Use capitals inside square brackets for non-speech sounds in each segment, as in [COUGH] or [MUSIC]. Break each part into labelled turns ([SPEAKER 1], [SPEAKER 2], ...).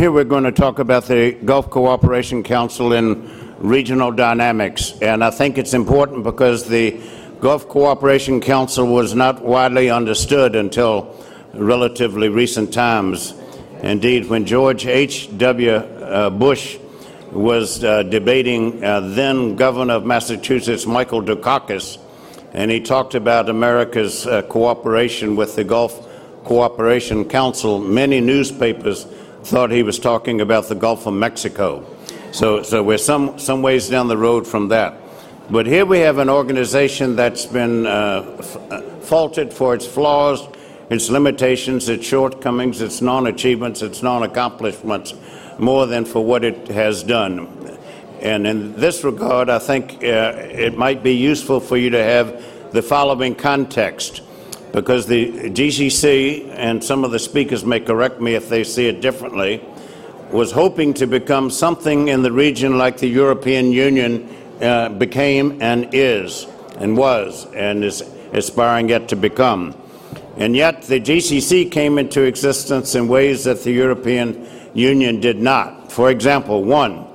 [SPEAKER 1] here we're going to talk about the Gulf Cooperation Council and regional dynamics. And I think it's important because the Gulf Cooperation Council was not widely understood until relatively recent times. Indeed, when George H.W. Uh, Bush was uh, debating uh, then governor of Massachusetts, Michael Dukakis, and he talked about America's uh, cooperation with the Gulf Cooperation Council. Many newspapers thought he was talking about the Gulf of Mexico. So, so we're some, some ways down the road from that. But here we have an organization that's been uh, uh faulted for its flaws, its limitations, its shortcomings, its non achievements, its non accomplishments, more than for what it has done. And in this regard, I think uh, it might be useful for you to have the following context because the GCC, and some of the speakers may correct me if they see it differently, was hoping to become something in the region like the European Union uh, became and is, and was, and is aspiring yet to become. And yet, the GCC came into existence in ways that the European Union did not. For example, one,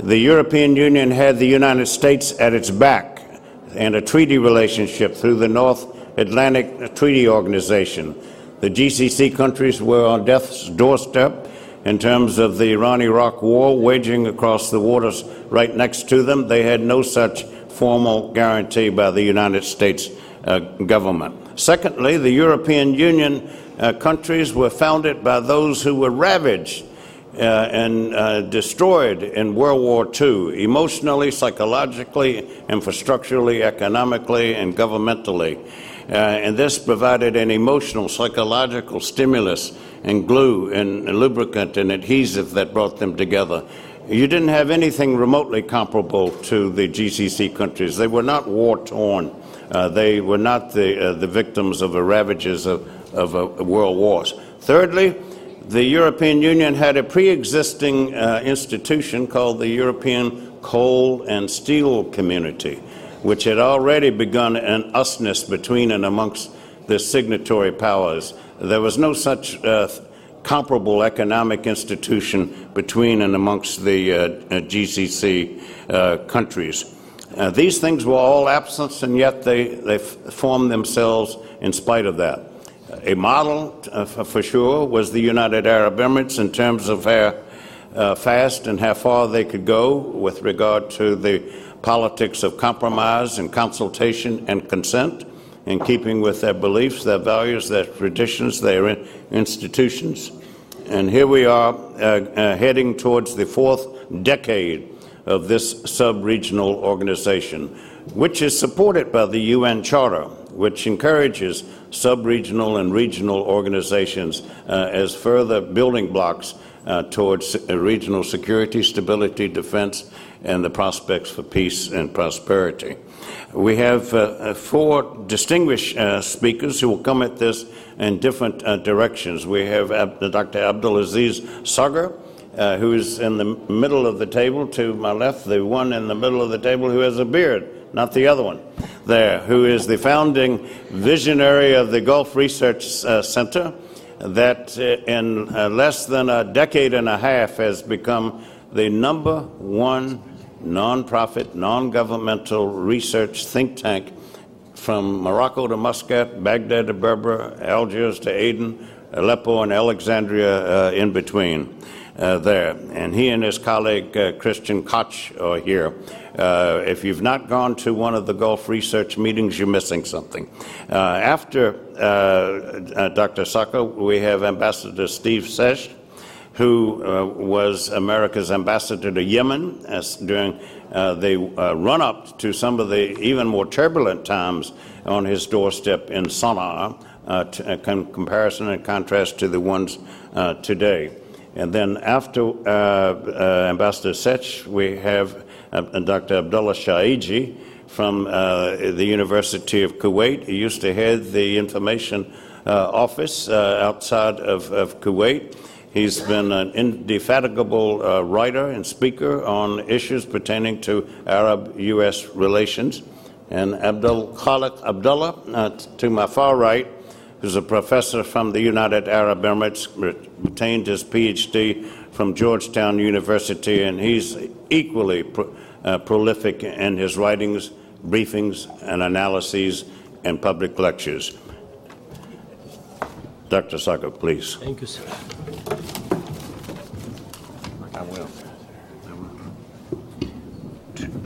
[SPEAKER 1] the European Union had the United States at its back and a treaty relationship through the North Atlantic Treaty Organization. The GCC countries were on death's doorstep in terms of the Iran Iraq war waging across the waters right next to them. They had no such formal guarantee by the United States uh, government. Secondly, the European Union uh, countries were founded by those who were ravaged uh, and uh, destroyed in World War II, emotionally, psychologically, infrastructurally, economically, and governmentally. Uh, and this provided an emotional, psychological stimulus and glue and, lubricant and adhesive that brought them together. You didn't have anything remotely comparable to the GCC countries. They were not war torn. Uh, they were not the, uh, the victims of the ravages of, of uh, world wars. Thirdly, the European Union had a pre existing uh, institution called the European Coal and Steel Community which had already begun an usness between and amongst the signatory powers. There was no such uh, comparable economic institution between and amongst the uh, uh GCC uh, countries. Uh, these things were all absent, and yet they, they formed themselves in spite of that. A model, uh, for sure, was the United Arab Emirates in terms of how fast and how far they could go with regard to the politics of compromise and consultation and consent in keeping with their beliefs, their values, their traditions, their institutions. And here we are uh, uh, heading towards the fourth decade of this sub regional organization, which is supported by the UN Charter, which encourages sub regional and regional organizations uh, as further building blocks uh, towards regional security, stability, defense, and the prospects for peace and prosperity. We have uh, uh, four distinguished uh, speakers who will come at this in different uh, directions. We have Ab- Dr. Abdulaziz Sagr, uh, who is in the middle of the table to my left, the one in the middle of the table who has a beard, not the other one there, who is the founding visionary of the Gulf Research uh, Center that in less than a decade and a half has become the number one nonprofit, non governmental research think tank from Morocco to Muscat, Baghdad to Berbera, Algiers to Aden, Aleppo, and Alexandria uh, in between. Uh, there. And he and his colleague uh, Christian Koch are here. Uh, if you've not gone to one of the Gulf research meetings, you're missing something. Uh, after uh, Dr. Sagr, we have Ambassador Steve Seche, who was America's ambassador to Yemen during the run up to some of the even more turbulent times on his doorstep in Sana'a, uh, t- comparison and contrast to the ones uh, today. And then after uh, uh, Ambassador Seche, we have uh, Dr. Abdullah Shaiji from the University of Kuwait. He used to head the information office outside of, of Kuwait. He's been an indefatigable uh, writer and speaker on issues pertaining to Arab U.S. relations. And Abdul Khalik Abdullah, uh, to my far right, who's a professor from the United Arab Emirates, obtained his PhD from Georgetown University, and he's equally pro- uh, prolific in his writings, briefings, and analyses and public lectures. Dr. Saka, please.
[SPEAKER 2] Thank you, sir.
[SPEAKER 1] I will.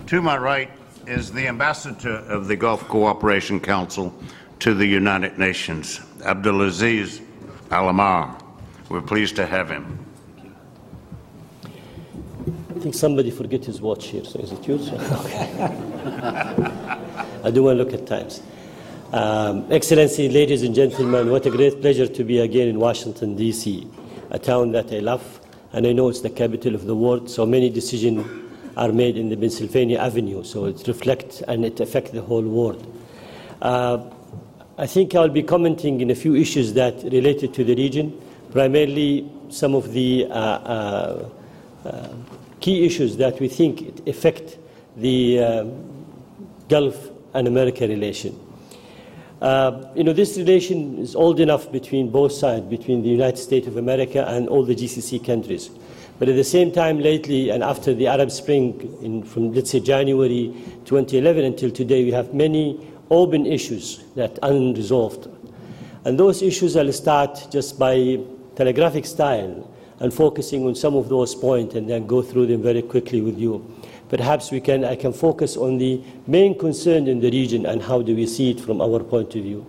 [SPEAKER 1] To my right is the ambassador of the Gulf Cooperation Council to the United Nations, Abdulaziz Alamar. We're pleased to have him.
[SPEAKER 2] I think somebody forget his watch here, so is it yours? [LAUGHS] okay. I do want to look at times. Um, Excellency, ladies and gentlemen, what a great pleasure to be again in Washington, D.C., a town that I love, and I know it's the capital of the world. So many decisions are made in the Pennsylvania Avenue, so it reflects and it affects the whole world. Uh, I think I'll be commenting in a few issues that related to the region, primarily some of the uh, uh, uh key issues that we think affect the uh, Gulf and America relation. Uh, you know, this relation is old enough between both sides, between the United States of America and all the GCC countries. But at the same time, lately, and after the Arab Spring, in, from let's say January 2011 until today, we have many open issues that are unresolved. And those issues I'll start just by telegraphic style and focusing on some of those points and then go through them very quickly with you. Perhaps we can, I can focus on the main concern in the region and how do we see it from our point of view.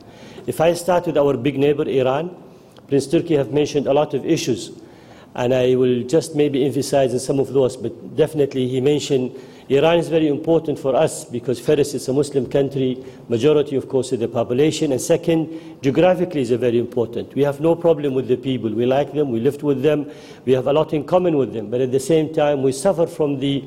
[SPEAKER 2] If I start with our big neighbor, Iran, Prince Turki have mentioned a lot of issues, and I will just maybe emphasize on some of those, but definitely he mentioned Iran is very important for us because first it's a Muslim country, majority of course is the population, and second, geographically is very important. We have no problem with the people. We like them, we lived with them, we have a lot in common with them, but at the same time we suffer from the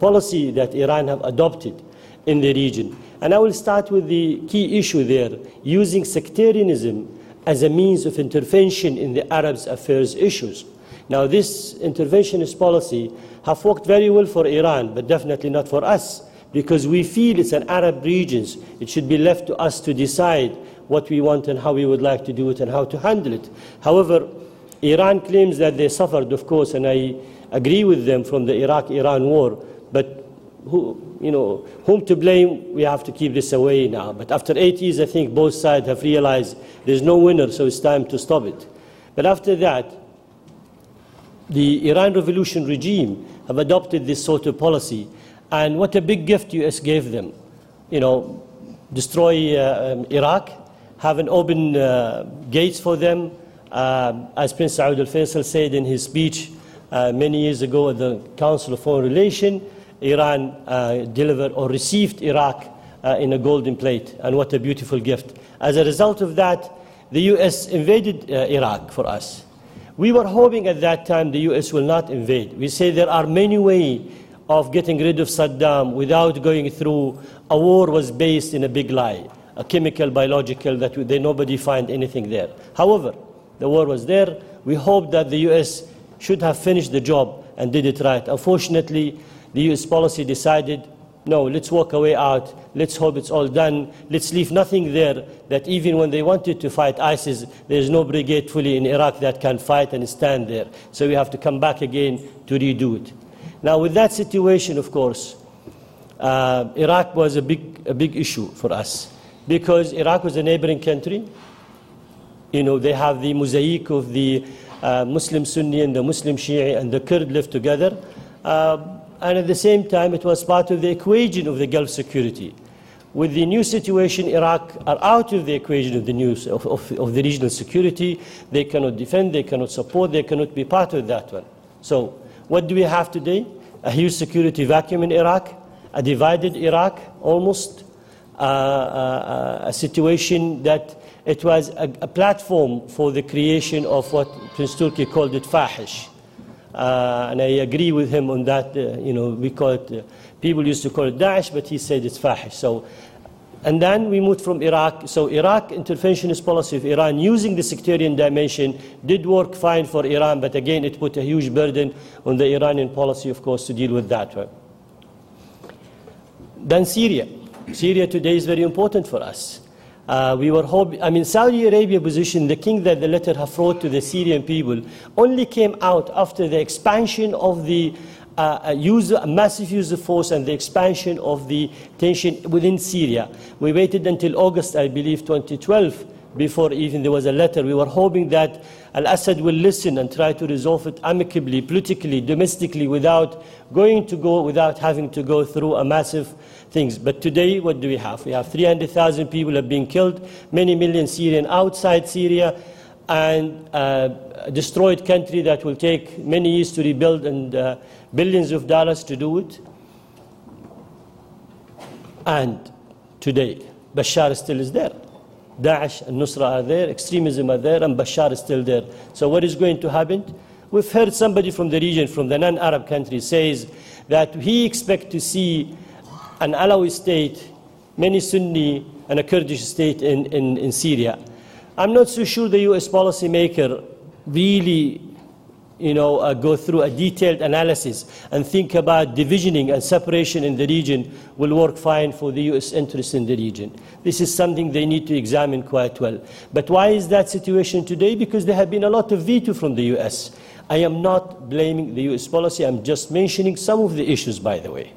[SPEAKER 2] policy that Iran have adopted in the region. And I will start with the key issue there, using sectarianism as a means of intervention in the Arabs' affairs issues. Now, this interventionist policy have worked very well for Iran, but definitely not for us, because we feel it's an Arab region. It should be left to us to decide what we want and how we would like to do it and how to handle it. However, Iran claims that they suffered, of course, and I agree with them from the Iraq-Iran war, but who, you know, whom to blame, we have to keep this away now. But after eight years, I think both sides have realized there's no winner, so it's time to stop it. But after that, the Iran Revolution regime have adopted this sort of policy. And what a big gift the US gave them. You know, destroy uh, um, Iraq, have an open uh, gates for them. Uh, as Prince Saud al-Faisal said in his speech uh, many years ago at the Council of Foreign Relations, Iran uh, delivered or received Iraq uh, in a golden plate. And what a beautiful gift. As a result of that, the US invaded Iraq for us. We were hoping at that time the US will not invade. We say there are many ways of getting rid of Saddam without going through a war was based in a big lie, a chemical, biological, that they, nobody find anything there. However, the war was there. We hope that the US should have finished the job and did it right. Unfortunately, the US policy decided no, let's walk away out. Let's hope it's all done. Let's leave nothing there that even when they wanted to fight ISIS, there's no brigade fully in Iraq that can fight and stand there. So we have to come back again to redo it. Now, with that situation, of course, uh, Iraq was a big, a big issue for us because Iraq was a neighboring country. You know, they have the mosaic of the uh, Muslim Sunni and the Muslim Shia and the Kurd live together. Uh, and at the same time it was part of the equation of the Gulf security. With the new situation, Iraq are out of the equation of the, news, of, of, of the regional security. They cannot defend, they cannot support, they cannot be part of that one. So what do we have today? A huge security vacuum in Iraq, a divided Iraq almost, uh, uh, a situation that it was a, a, platform for the creation of what Prince Turki called it fahish, uh, and I agree with him on that. Uh, you know, we call it, uh, people used to call it Daesh, but he said it's Fahish. So, and then we moved from Iraq. So Iraq interventionist policy of Iran using the sectarian dimension did work fine for Iran, but again it put a huge burden on the Iranian policy, of course, to deal with that. Right? Then Syria. Syria today is very important for us. Uh, we were hoping, I mean, Saudi Arabia position, the king that the letter have wrote to the Syrian people, only came out after the expansion of the uh, use, massive use of force and the expansion of the tension within Syria. We waited until August, I believe, 2012, before even there was a letter. We were hoping that Al-Assad will listen and try to resolve it amicably, politically, domestically, without going to go, without having to go through a massive things. But today, what do we have? We have 300,000 people have been killed, many million Syrian outside Syria, and uh, a destroyed country that will take many years to rebuild and uh, billions of dollars to do it. And today, Bashar still is there. Daesh and Nusra are there, extremism are there, and Bashar is still there. So what is going to happen? We've heard somebody from the region, from the non-Arab countries, says that he expects to see an Alawi state, many Sunni, and a Kurdish state in, in, in Syria. I'm not so sure the U.S. policymaker really you know, uh, go through a detailed analysis and think about divisioning and separation in the region will work fine for the U.S. interests in the region. This is something they need to examine quite well. But why is that situation today? Because there have been a lot of veto from the U.S. I am not blaming the U.S. policy. I'm just mentioning some of the issues, by the way.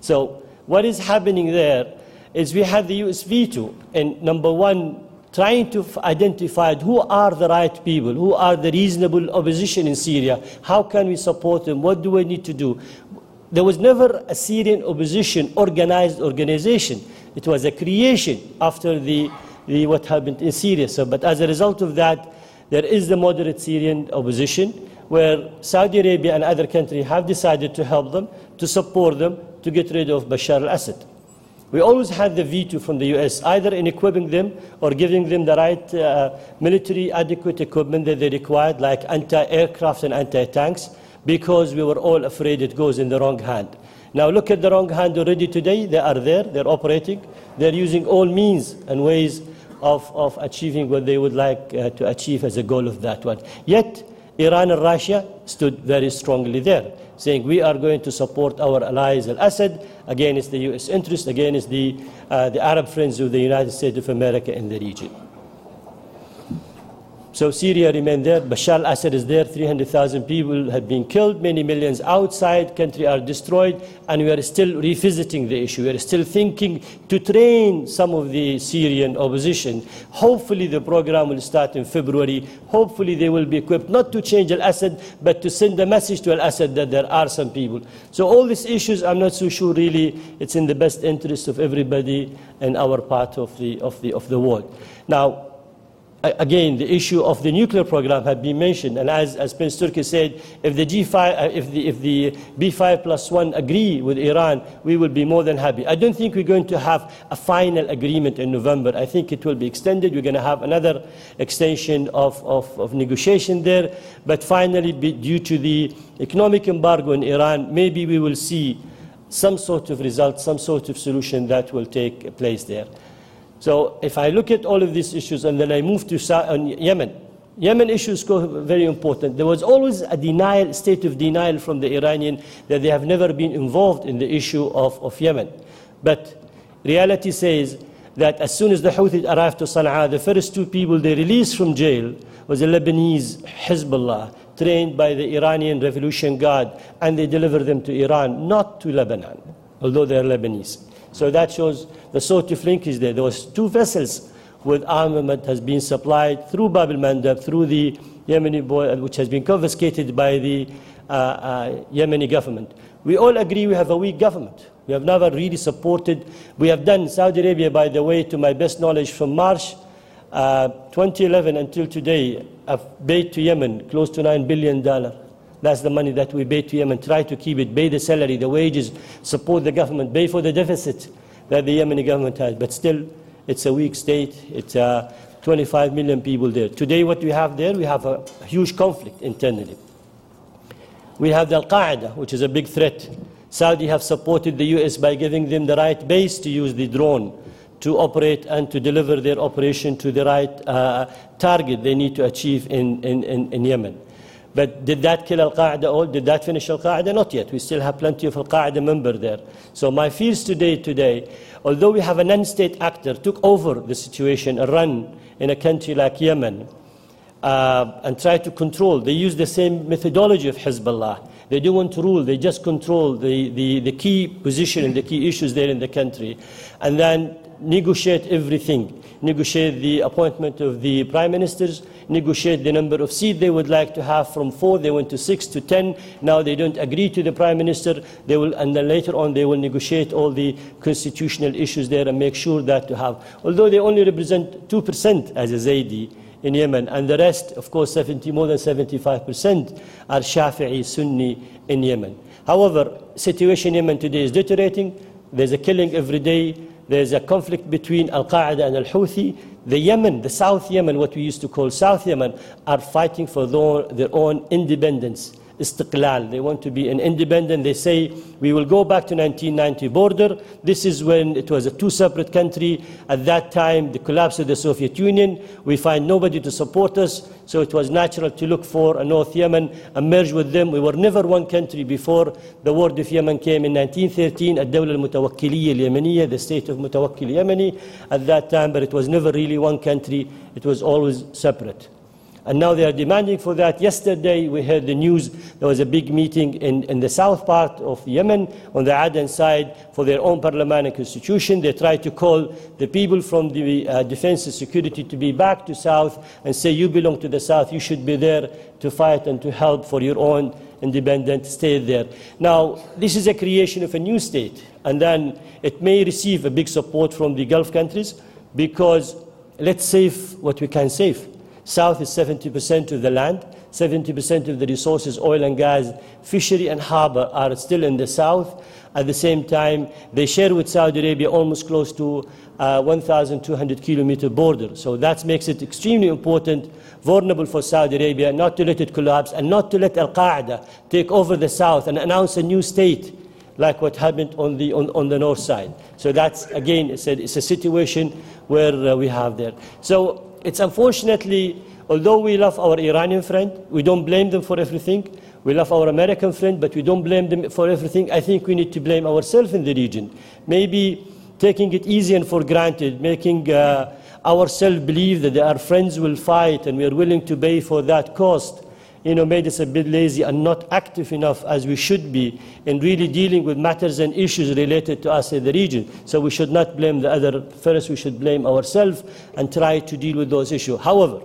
[SPEAKER 2] So what is happening there is we have the U.S. veto, and number one, trying to identify who are the right people, who are the reasonable opposition in Syria, how can we support them, what do we need to do. There was never a Syrian opposition organized organization. It was a creation after the, the what happened in Syria. So, but as a result of that, there is the moderate Syrian opposition where Saudi Arabia and other countries have decided to help them, to support them, to get rid of Bashar al-Assad. We always had the veto from the US, either in equipping them or giving them the right uh, military adequate equipment that they required, like anti-aircraft and anti-tanks, because we were all afraid it goes in the wrong hand. Now look at the wrong hand already today. They are there, they're operating. They're using all means and ways of, of achieving what they would like uh, to achieve as a goal of that one. Yet, Iran and Russia stood very strongly there saying we are going to support our allies al-Assad against the U.S. interest, against the, uh, the Arab friends of the United States of America in the region. So Syria remained there. Bashar al-Assad is there. 300,000 people have been killed. Many millions outside country are destroyed. And we are still revisiting the issue. We are still thinking to train some of the Syrian opposition. Hopefully the program will start in February. Hopefully they will be equipped not to change al-Assad, but to send a message to al-Assad that there are some people. So all these issues, I'm not so sure really it's in the best interest of everybody in our part of the, of the, of the world. Now, again, the issue of the nuclear program had been mentioned, and as, as Prince Turki said, if the G5, uh, if the, if the P5 plus one agree with Iran, we will be more than happy. I don't think we're going to have a final agreement in November. I think it will be extended. We're going to have another extension of, of, of negotiation there, but finally, due to the economic embargo in Iran, maybe we will see some sort of result, some sort of solution that will take place there. So if I look at all of these issues and then I move to Yemen, Yemen issues very important. There was always a denial, state of denial from the Iranian that they have never been involved in the issue of, of Yemen. But reality says that as soon as the Houthis arrived to Sana'a, the first two people they released from jail was a Lebanese Hezbollah, trained by the Iranian Revolution Guard, and they delivered them to Iran, not to Lebanon, although they're Lebanese. So that shows the sort of linkage there. There was two vessels with armament has been supplied through Bab al-Mandab, through the Yemeni boy, which has been confiscated by the uh, uh, Yemeni government. We all agree we have a weak government. We have never really supported. We have done Saudi Arabia, by the way, to my best knowledge, from March uh, 2011 until today, have paid to Yemen close to $9 billion. That's the money that we pay to Yemen, try to keep it, pay the salary, the wages, support the government, pay for the deficit that the Yemeni government has. But still, it's a weak state. It's uh, 25 million people there. Today, what we have there, we have a huge conflict internally. We have the Al-Qaeda, which is a big threat. Saudi have supported the U.S. by giving them the right base to use the drone to operate and to deliver their operation to the right uh, target they need to achieve in, in, in, in Yemen. But did that kill Al Qaeda or did that finish Al Qaeda? Not yet. We still have plenty of Al Qaeda members there. So my fears today, today, although we have a non-state actor took over the situation run in a country like Yemen uh, and try to control, they use the same methodology of Hezbollah. They don't want to rule, they just control the, the, the key position and the key issues there in the country. And then negotiate everything. Negotiate the appointment of the prime ministers, negotiate the number of seats they would like to have from four, they went to six to ten. Now they don't agree to the prime minister, they will, and then later on they will negotiate all the constitutional issues there and make sure that to have. Although they only represent 2% as a Zaidi, in Yemen, and the rest, of course, 70, more than 75% are Shafi'i Sunni in Yemen. However, situation in Yemen today is deteriorating. There's a killing every day. There's a conflict between Al Qaeda and Al Houthi. The Yemen, the South Yemen, what we used to call South Yemen, are fighting for their own independence istiqlal. They want to be an independent. They say, we will go back to 1990 border. This is when it was a two separate country. At that time, the collapse of the Soviet Union, we find nobody to support us. So it was natural to look for a North Yemen and merge with them. We were never one country before the war of Yemen came in 1913, الدولة المتوكلية اليمنية, the state of Mutawakkil Yemeni at that time, but it was never really one country. It was always separate. And now they are demanding for that. Yesterday, we heard the news there was a big meeting in, in the south part of Yemen, on the Aden side, for their own parliamentary constitution. They tried to call the people from the uh, defense and security to be back to south and say, you belong to the south, you should be there to fight and to help for your own independent state there. Now, this is a creation of a new state, and then it may receive a big support from the Gulf countries because let's save what we can save. South is 70% of the land, 70% of the resources, oil and gas, fishery and harbor are still in the south. At the same time, they share with Saudi Arabia almost close to uh, 1,200 kilometer border. So that makes it extremely important, vulnerable for Saudi Arabia, not to let it collapse and not to let Al Qaeda take over the south and announce a new state like what happened on the, on, on the north side. So that's, again, it's a, it's a situation where uh, we have there. So it's unfortunately, although we love our Iranian friend, we don't blame them for everything. We love our American friend, but we don't blame them for everything. I think we need to blame ourselves in the region. Maybe taking it easy and for granted, making uh, ourselves believe that our friends will fight and we are willing to pay for that cost you know, made us a bit lazy and not active enough as we should be in really dealing with matters and issues related to us in the region. So we should not blame the other. First, we should blame ourselves and try to deal with those issues. However,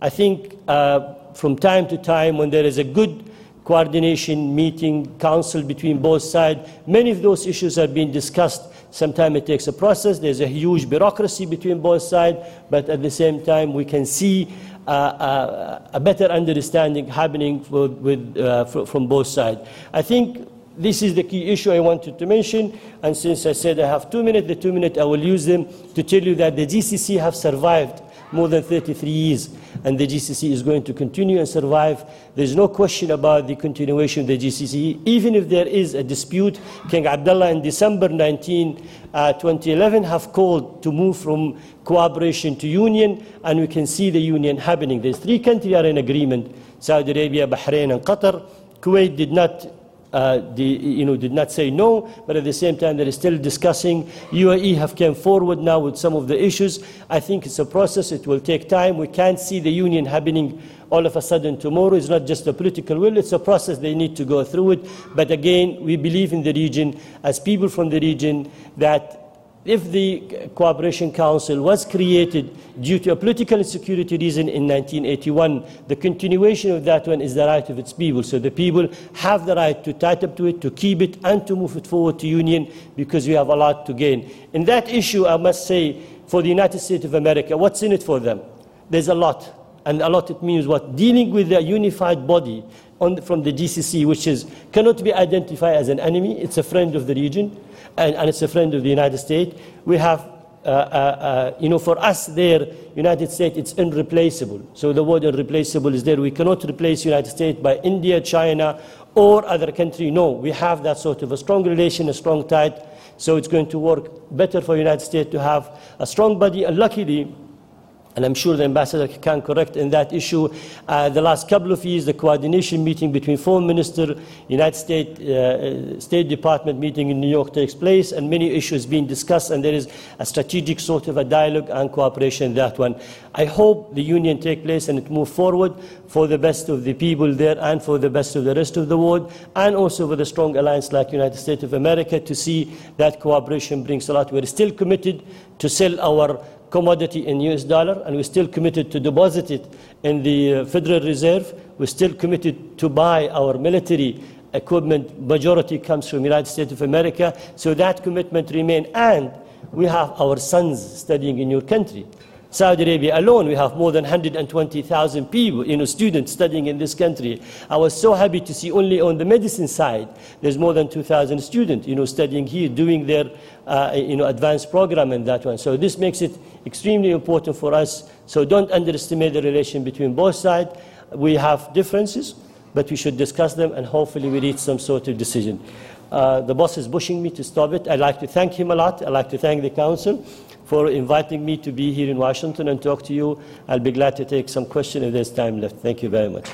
[SPEAKER 2] I think uh, from time to time when there is a good coordination meeting, council between both sides, many of those issues are being discussed. Sometimes it takes a process. There's a huge bureaucracy between both sides, but at the same time, we can see a better understanding happening with, with, uh, from both sides. I think this is the key issue I wanted to mention. And since I said I have two minutes, the two minutes I will use them to tell you that the GCC have survived more than 33 years, and the GCC is going to continue and survive. There's no question about the continuation of the GCC. Even if there is a dispute, King Abdullah in December 19, uh, 2011 have called to move from cooperation to union, and we can see the union happening. There's three countries are in agreement, Saudi Arabia, Bahrain, and Qatar. Kuwait did not uh, the, you know, did not say no, but at the same time they're still discussing. UAE have come forward now with some of the issues. I think it's a process. It will take time. We can't see the union happening all of a sudden tomorrow. It's not just a political will. It's a process. They need to go through it. But again, we believe in the region, as people from the region, that if the Cooperation Council was created due to a political and security reason in 1981, the continuation of that one is the right of its people. So the people have the right to tie up to it, to keep it, and to move it forward to union because we have a lot to gain. In that issue, I must say, for the United States of America, what's in it for them? There's a lot. And a lot it means what? Dealing with a unified body on, from the GCC, which is, cannot be identified as an enemy. It's a friend of the region and, and it's a friend of the United States. We have, uh, uh, uh, you know, for us there, United States, it's irreplaceable. So the word irreplaceable is there. We cannot replace United States by India, China, or other country. No, we have that sort of a strong relation, a strong tie. So it's going to work better for United States to have a strong body. And luckily, and I'm sure the ambassador can correct in that issue. Uh, the last couple of years, the coordination meeting between foreign minister, United States uh, State Department meeting in New York takes place, and many issues being discussed, and there is a strategic sort of a dialogue and cooperation in that one. I hope the union take place and it move forward for the best of the people there and for the best of the rest of the world, and also with a strong alliance like United States of America to see that cooperation brings a lot. We're still committed to sell our commodity in US dollar, and we're still committed to deposit it in the uh, Federal Reserve. We're still committed to buy our military equipment. Majority comes from the United States of America. So that commitment remains. And we have our sons studying in your country. Saudi Arabia alone, we have more than 120,000 people, you know, students studying in this country. I was so happy to see only on the medicine side, there's more than 2,000 students, you know, studying here, doing their, uh, you know, advanced program in that one. So this makes it extremely important for us. So don't underestimate the relation between both sides. We have differences, but we should discuss them and hopefully we reach some sort of decision. Uh, the boss is pushing me to stop it. I'd like to thank him a lot. I'd like to thank the council for inviting me to be here in Washington and talk to you. I'll be glad to take some questions if there's time left. Thank you very much.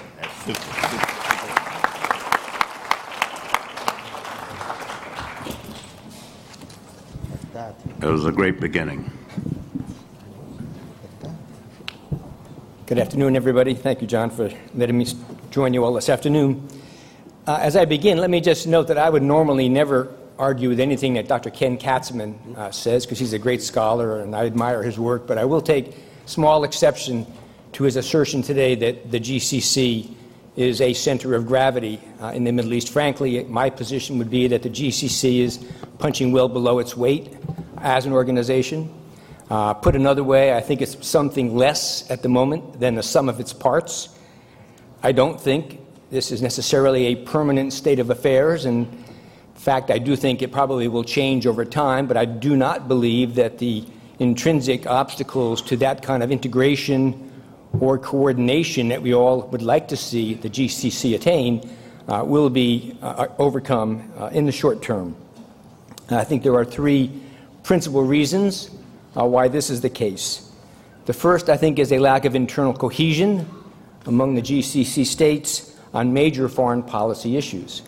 [SPEAKER 1] It was a great beginning.
[SPEAKER 3] Good afternoon, everybody. Thank you, John, for letting me join you all this afternoon. Uh, as I begin, let me just note that I would normally never argue with anything that Dr. Ken Katzman uh, says because he's a great scholar and I admire his work, but I will take small exception to his assertion today that the GCC is a center of gravity uh, in the Middle East. Frankly, my position would be that the GCC is punching well below its weight as an organization. Uh, put another way, I think it's something less at the moment than the sum of its parts. I don't think this is necessarily a permanent state of affairs, and fact, I do think it probably will change over time, but I do not believe that the intrinsic obstacles to that kind of integration or coordination that we all would like to see the GCC attain uh, will be uh, overcome uh, in the short term. And I think there are three principal reasons uh, why this is the case. The first, I think, is a lack of internal cohesion among the GCC states on major foreign policy issues.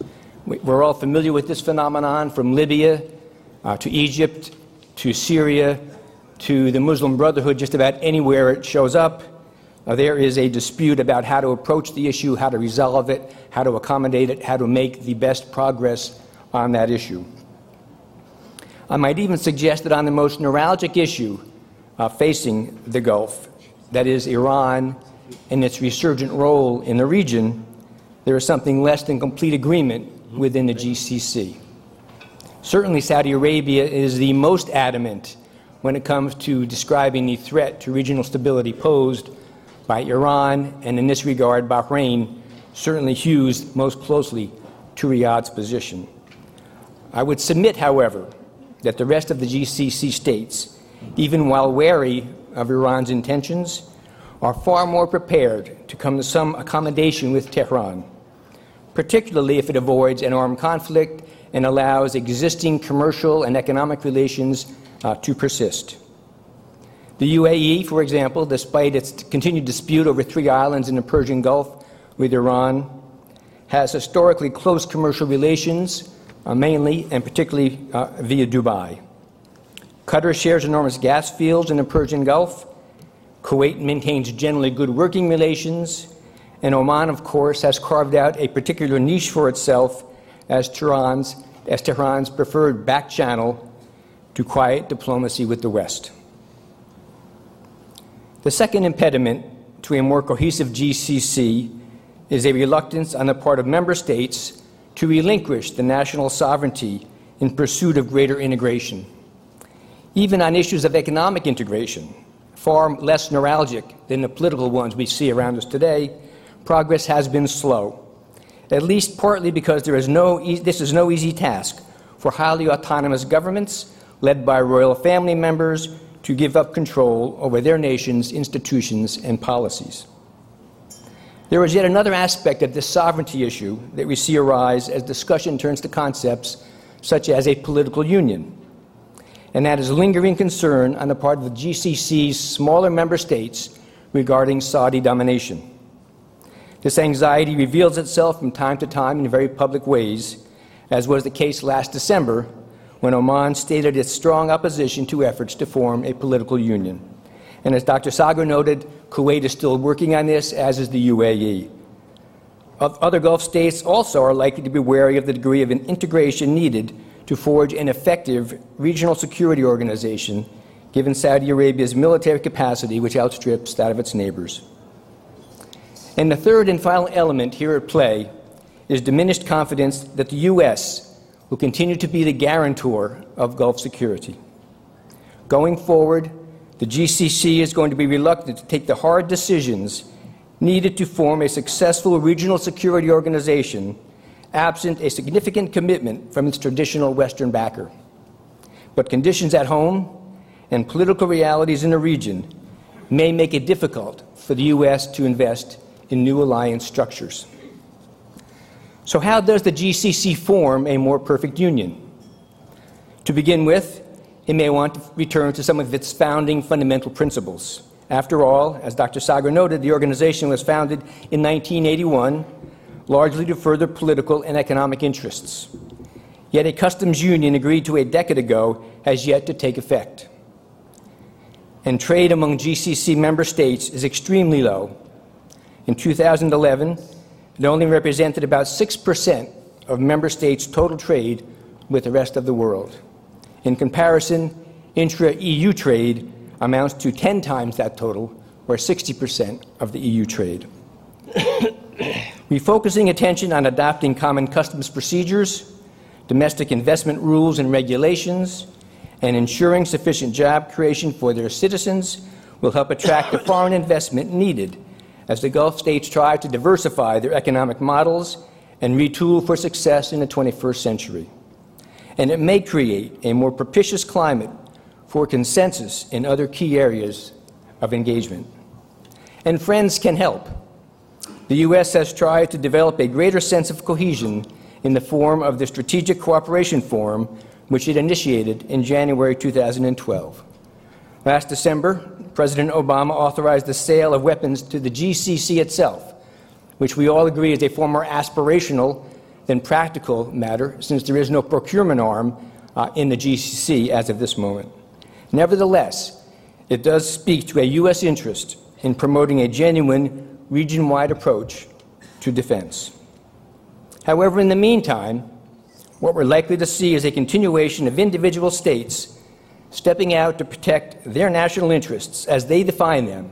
[SPEAKER 3] We're all familiar with this phenomenon from Libya uh, to Egypt to Syria to the Muslim Brotherhood, just about anywhere it shows up. Uh, there is a dispute about how to approach the issue, how to resolve it, how to accommodate it, how to make the best progress on that issue. I might even suggest that on the most neuralgic issue uh, facing the Gulf, that is, Iran and its resurgent role in the region, there is something less than complete agreement within the GCC. Certainly, Saudi Arabia is the most adamant when it comes to describing the threat to regional stability posed by Iran, and in this regard, Bahrain certainly hews most closely to Riyadh's position. I would submit, however, that the rest of the GCC states, even while wary of Iran's intentions, are far more prepared to come to some accommodation with Tehran particularly if it avoids an armed conflict and allows existing commercial and economic relations uh, to persist. The UAE, for example, despite its continued dispute over three islands in the Persian Gulf with Iran, has historically close commercial relations, uh, mainly and particularly uh, via Dubai. Qatar shares enormous gas fields in the Persian Gulf. Kuwait maintains generally good working relations and Oman, of course, has carved out a particular niche for itself as Tehran's, as Tehran's preferred back channel to quiet diplomacy with the West. The second impediment to a more cohesive GCC is a reluctance on the part of member states to relinquish the national sovereignty in pursuit of greater integration. Even on issues of economic integration, far less neuralgic than the political ones we see around us today, progress has been slow, at least partly because there is no e- this is no easy task for highly autonomous governments led by royal family members to give up control over their nation's institutions and policies. There is yet another aspect of this sovereignty issue that we see arise as discussion turns to concepts such as a political union. and that is lingering concern on the part of the GCC's smaller member states regarding Saudi domination. This anxiety reveals itself from time to time in very public ways, as was the case last December when Oman stated its strong opposition to efforts to form a political union. And as Dr. Sager noted, Kuwait is still working on this, as is the UAE. Other Gulf states also are likely to be wary of the degree of integration needed to forge an effective regional security organization, given Saudi Arabia's military capacity, which outstrips that of its neighbors. And the third and final element here at play is diminished confidence that the U.S. will continue to be the guarantor of Gulf security. Going forward, the GCC is going to be reluctant to take the hard decisions needed to form a successful regional security organization absent a significant commitment from its traditional Western backer. But conditions at home and political realities in the region may make it difficult for the U.S. to invest in new alliance structures. So, how does the GCC form a more perfect union? To begin with, it may want to return to some of its founding fundamental principles. After all, as Dr. Sager noted, the organization was founded in 1981 largely to further political and economic interests. Yet a customs union agreed to a decade ago has yet to take effect. And trade among GCC member states is extremely low. In 2011, it only represented about 6% of member states' total trade with the rest of the world. In comparison, intra EU trade amounts to 10 times that total, or 60% of the EU trade. [COUGHS] Refocusing attention on adopting common customs procedures, domestic investment rules and regulations, and ensuring sufficient job creation for their citizens will help attract the [COUGHS] foreign investment needed as the Gulf states try to diversify their economic models and retool for success in the 21st century. And it may create a more propitious climate for consensus in other key areas of engagement. And friends can help. The U.S. has tried to develop a greater sense of cohesion in the form of the Strategic Cooperation Forum, which it initiated in January 2012. Last December, President Obama authorized the sale of weapons to the GCC itself, which we all agree is a far more aspirational than practical matter, since there is no procurement arm uh, in the GCC as of this moment. Nevertheless, it does speak to a U.S. interest in promoting a genuine region wide approach to defense. However, in the meantime, what we're likely to see is a continuation of individual states stepping out to protect their national interests as they define them,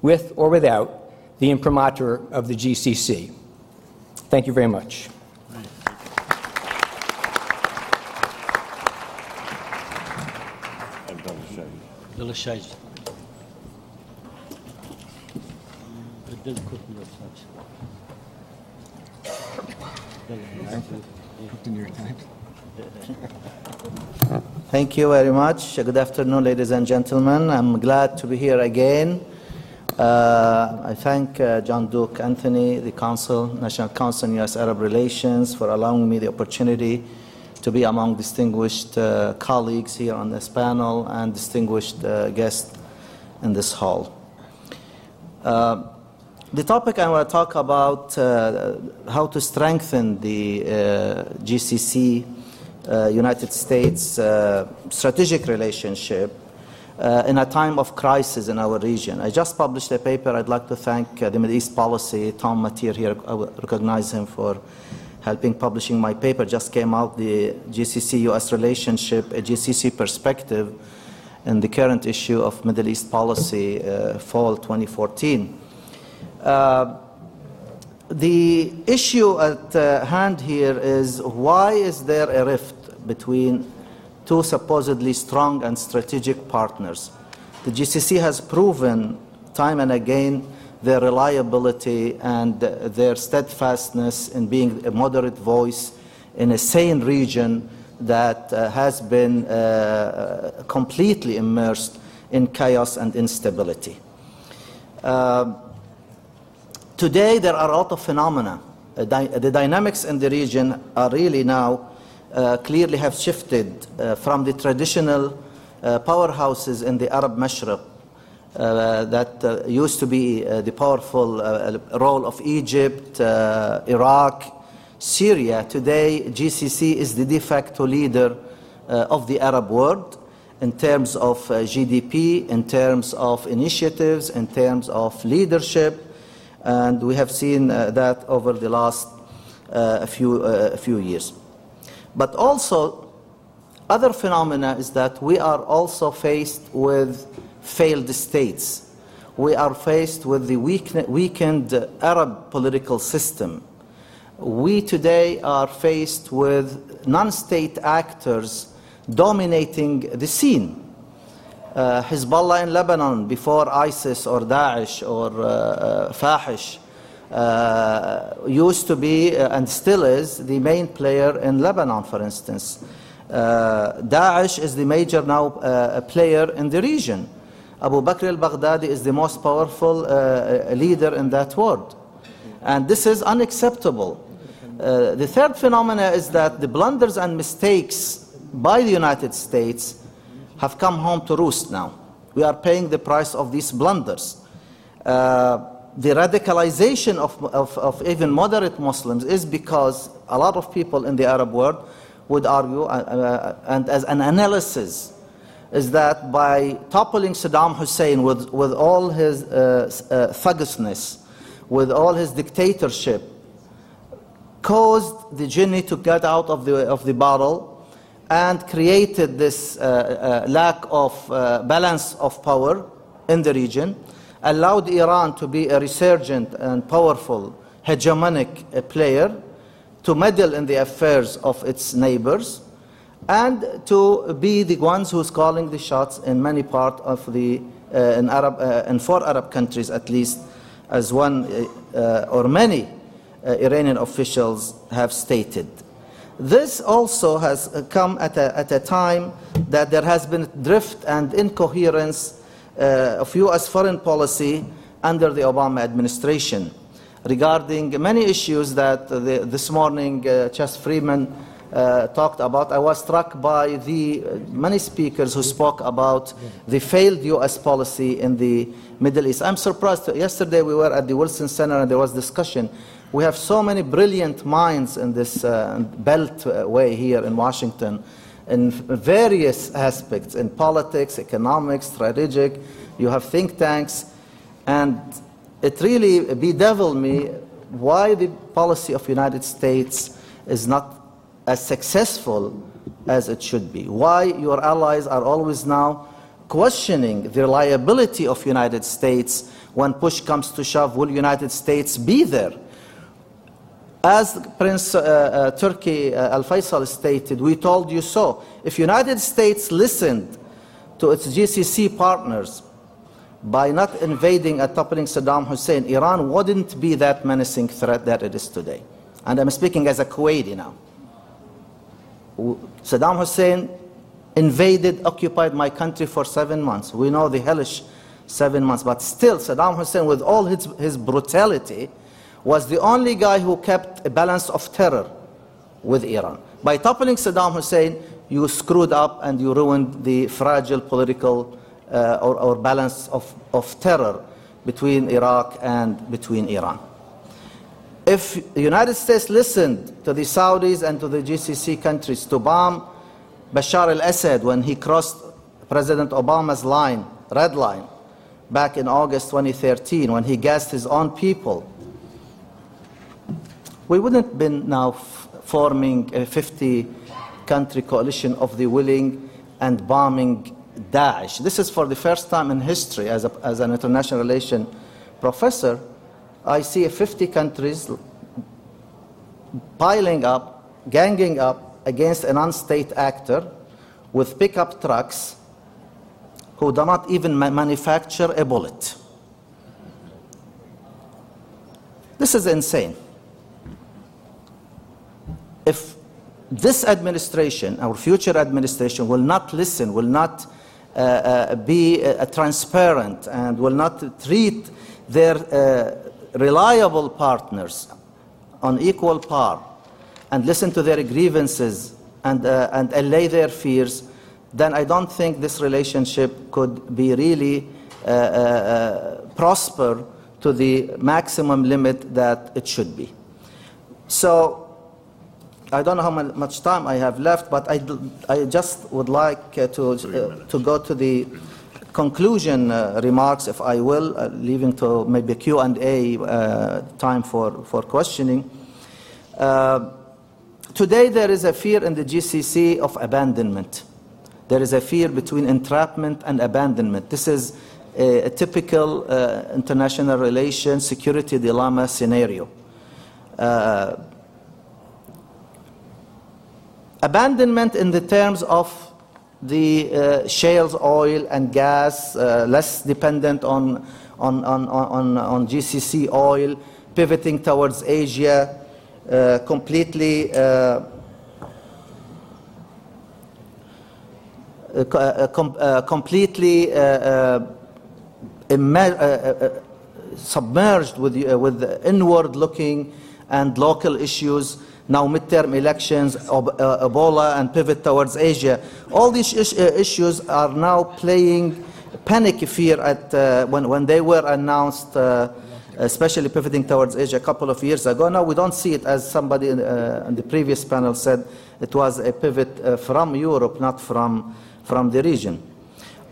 [SPEAKER 3] with or without the imprimatur of the GCC. Thank you very much.
[SPEAKER 2] Your time.
[SPEAKER 4] Thank you very much. Good afternoon, ladies and gentlemen. I'm glad to be here again. Uh, I thank uh, John Duke Anthony, the Council, National Council on U.S. Arab Relations, for allowing me the opportunity to be among distinguished uh, colleagues here on this panel and distinguished uh, guests in this hall. Uh, the topic I want to talk about uh, how to strengthen the uh, GCC uh, United States strategic relationship in a time of crisis in our region. I just published a paper. I'd like to thank the Middle East Policy, Tom Mattair here. I recognize him for helping publishing my paper just came out, the GCC-US relationship, a GCC perspective in the current issue of Middle East Policy, uh, fall 2014. Uh, the issue at uh, hand here is why is there a rift between two supposedly strong and strategic partners? The GCC has proven time and again their reliability and their steadfastness in being a moderate voice in a sane region that uh, has been uh, completely immersed in chaos and instability. Uh, today, there are a lot of phenomena. the dynamics in the region are really now uh, clearly have shifted uh, from the traditional uh, powerhouses in the Arab Mashraq uh, that uh, used to be uh, the powerful uh, role of Egypt, uh, Iraq, Syria. Today, GCC is the de facto leader uh, of the Arab world in terms of uh, GDP, in terms of initiatives, in terms of leadership, and we have seen uh, that over the last uh, few, uh, few years. But also, other phenomena is that we are also faced with failed states. We are faced with the weakened Arab political system. We today are faced with non state actors dominating the scene. Uh, Hezbollah in Lebanon before ISIS or Daesh or uh, uh, Fahish uh, used to be uh, and still is the main player in Lebanon, for instance. Uh, Daesh is the major now uh, player in the region. Abu Bakr al Baghdadi is the most powerful uh, leader in that world. And this is unacceptable. Uh, the third phenomenon is that the blunders and mistakes by the United States have come home to roost now. We are paying the price of these blunders. Uh, the radicalization of, of, of even moderate Muslims is because a lot of people in the Arab world would argue, uh, uh, and as an analysis, is that by toppling Saddam Hussein with, with all his uh, uh, thuggishness, with all his dictatorship, caused the genie to get out of the, of the bottle and created this uh, uh, lack of balance of power in the region, allowed Iran to be a resurgent and powerful hegemonic uh, player, to meddle in the affairs of its neighbors, and to be the ones who's calling the shots in many parts of the uh, in Arab uh, in four Arab countries at least, as one uh, uh, or many uh, Iranian officials have stated. This also has come at a, at a time that there has been drift and incoherence of U.S. foreign policy under the Obama administration regarding many issues that uh, the, this morning uh, Freeman uh, talked about. I was struck by the uh, many speakers who spoke about the failed U.S. policy in the Middle East. I'm surprised. Yesterday we were at the Wilson Center and there was discussion. We have so many brilliant minds in this uh, belt uh, way here in Washington in various aspects, in politics, economics, strategic. You have think tanks. And it really bedeviled me why the policy of United States is not as successful as it should be. Why your allies are always now questioning the reliability of United States when push comes to shove. Will United States be there? As Prince uh, uh, Turki uh, Al Faisal stated, we told you so. If United States listened to its GCC partners by not invading and toppling Saddam Hussein, Iran wouldn't be that menacing threat that it is today. And I'm speaking as a Kuwaiti now. Saddam Hussein invaded, occupied my country for seven months. We know the hellish seven months. But still, Saddam Hussein, with all his, his brutality, was the only guy who kept a balance of terror with Iran. By toppling Saddam Hussein, you screwed up and you ruined the fragile political uh, or, or balance of, of terror between Iraq and between Iran. If the United States listened to the Saudis and to the GCC countries to bomb Bashar al-Assad when he crossed President Obama's line, red line, back in August 2013 when he gassed his own people, we wouldn't been now forming a 50 country coalition of the willing and bombing Daesh. This is for the first time in history as, a, as an international relation professor. I see 50 countries piling up, ganging up against a non-state actor with pickup trucks who do not even ma- manufacture a bullet. This is insane. If this administration, our future administration, will not listen, will not uh, uh, be uh, transparent, and will not treat their uh, reliable partners on equal par and listen to their grievances and, uh, and allay their fears, then I don't think this relationship could be really uh, prosper to the maximum limit that it should be. So I don't know how much time I have left, but I, I just would like uh, to, uh, to go to the conclusion uh, remarks, if I will, uh, leaving to maybe Q&A uh, time for, for questioning. Uh, today there is a fear in the GCC of abandonment. There is a fear between entrapment and abandonment. This is a, a typical international relations security dilemma scenario. Abandonment in the terms of the uh, shales oil and gas, uh, less dependent on, on, on, on, on GCC oil, pivoting towards Asia, uh, completely uh, uh, uh, com completely submerged with, with inward-looking and local issues now midterm elections, uh, Ebola, and pivot towards Asia. All these uh, issues are now playing panic fear at, uh, when, when they were announced, uh, especially pivoting towards Asia a couple of years ago. Now we don't see it as somebody in, uh, in the previous panel said, it was a pivot uh, from Europe, not from, from the region.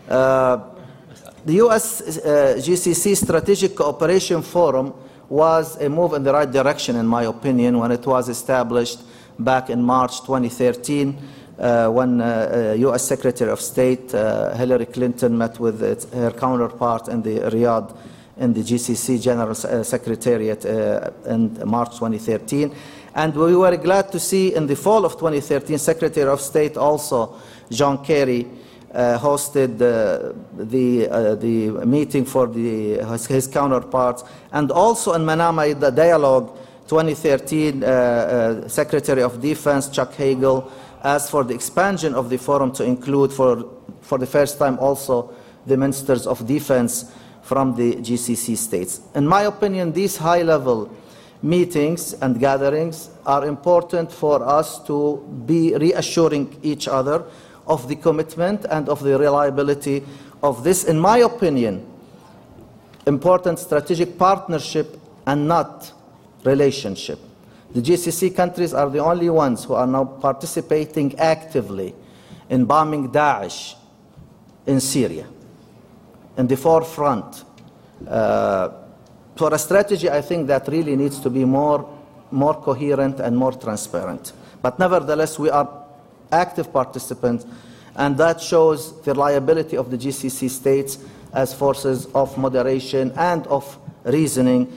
[SPEAKER 4] the US GCC Strategic Cooperation Forum was a move in the right direction, in my opinion, when it was established back in March 2013. Uh, when uh, uh, U.S. Secretary of State uh, Hillary Clinton met with its, her counterpart in the Riyadh in the GCC General uh, Secretariat uh, in March 2013. And we were glad to see in the fall of 2013, Secretary of State also, John Kerry, uh, hosted uh, the, uh, the meeting for the, his, his, counterparts. And also in Manama, the dialogue 2013, uh, uh, Secretary of Defense Chuck Hagel asked for the expansion of the forum to include for, for the first time also the ministers of defense from the GCC states. In my opinion, these high-level meetings and gatherings are important for us to be reassuring each other of the commitment and of the reliability of this, in my opinion, important strategic partnership and not relationship. The GCC countries are the only ones who are now participating actively in bombing Daesh in Syria, in the forefront. Uh, for a strategy, I think that really needs to be more, more coherent and more transparent. But nevertheless, we are active participants, and that shows the reliability of the GCC states as forces of moderation and of reasoning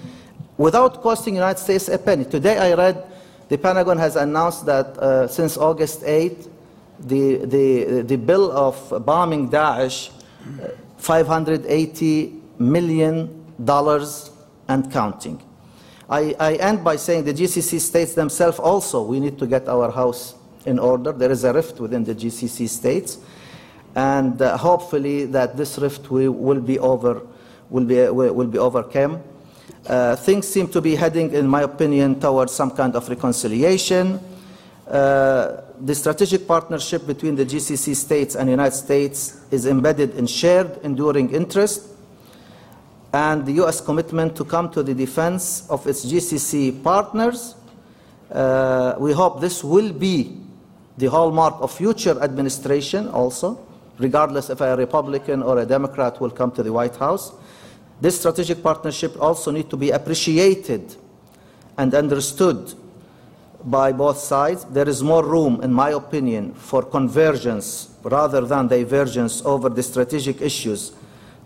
[SPEAKER 4] without costing the United States a penny. Today I read the Pentagon has announced that uh, since August 8, the, the, the bill of bombing Daesh, uh, $580 million and counting. I, I end by saying the GCC states themselves also, we need to get our house in order. There is a rift within the GCC states, and uh, hopefully that this rift will, will be over, will be will be overcome. Uh, things seem to be heading, in my opinion, towards some kind of reconciliation. Uh, the strategic partnership between the GCC states and the United States is embedded in shared, enduring interest, and the U.S. commitment to come to the defense of its GCC partners. Uh, we hope this will be the hallmark of future administration also, regardless if a Republican or a Democrat will come to the White House. This strategic partnership also needs to be appreciated and understood by both sides. There is more room, in my opinion, for convergence rather than divergence over the strategic issues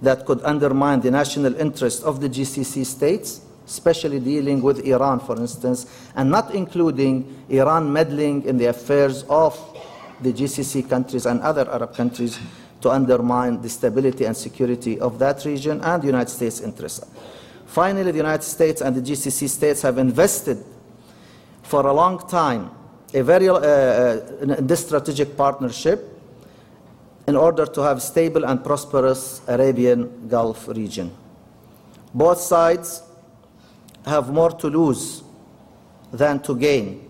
[SPEAKER 4] that could undermine the national interest of the GCC states especially dealing with Iran, for instance, and not including Iran meddling in the affairs of the GCC countries and other Arab countries to undermine the stability and security of that region and the United States interests. Finally, the United States and the GCC states have invested for a long time a very, uh, uh, in this strategic partnership in order to have stable and prosperous Arabian Gulf region. Both sides have more to lose than to gain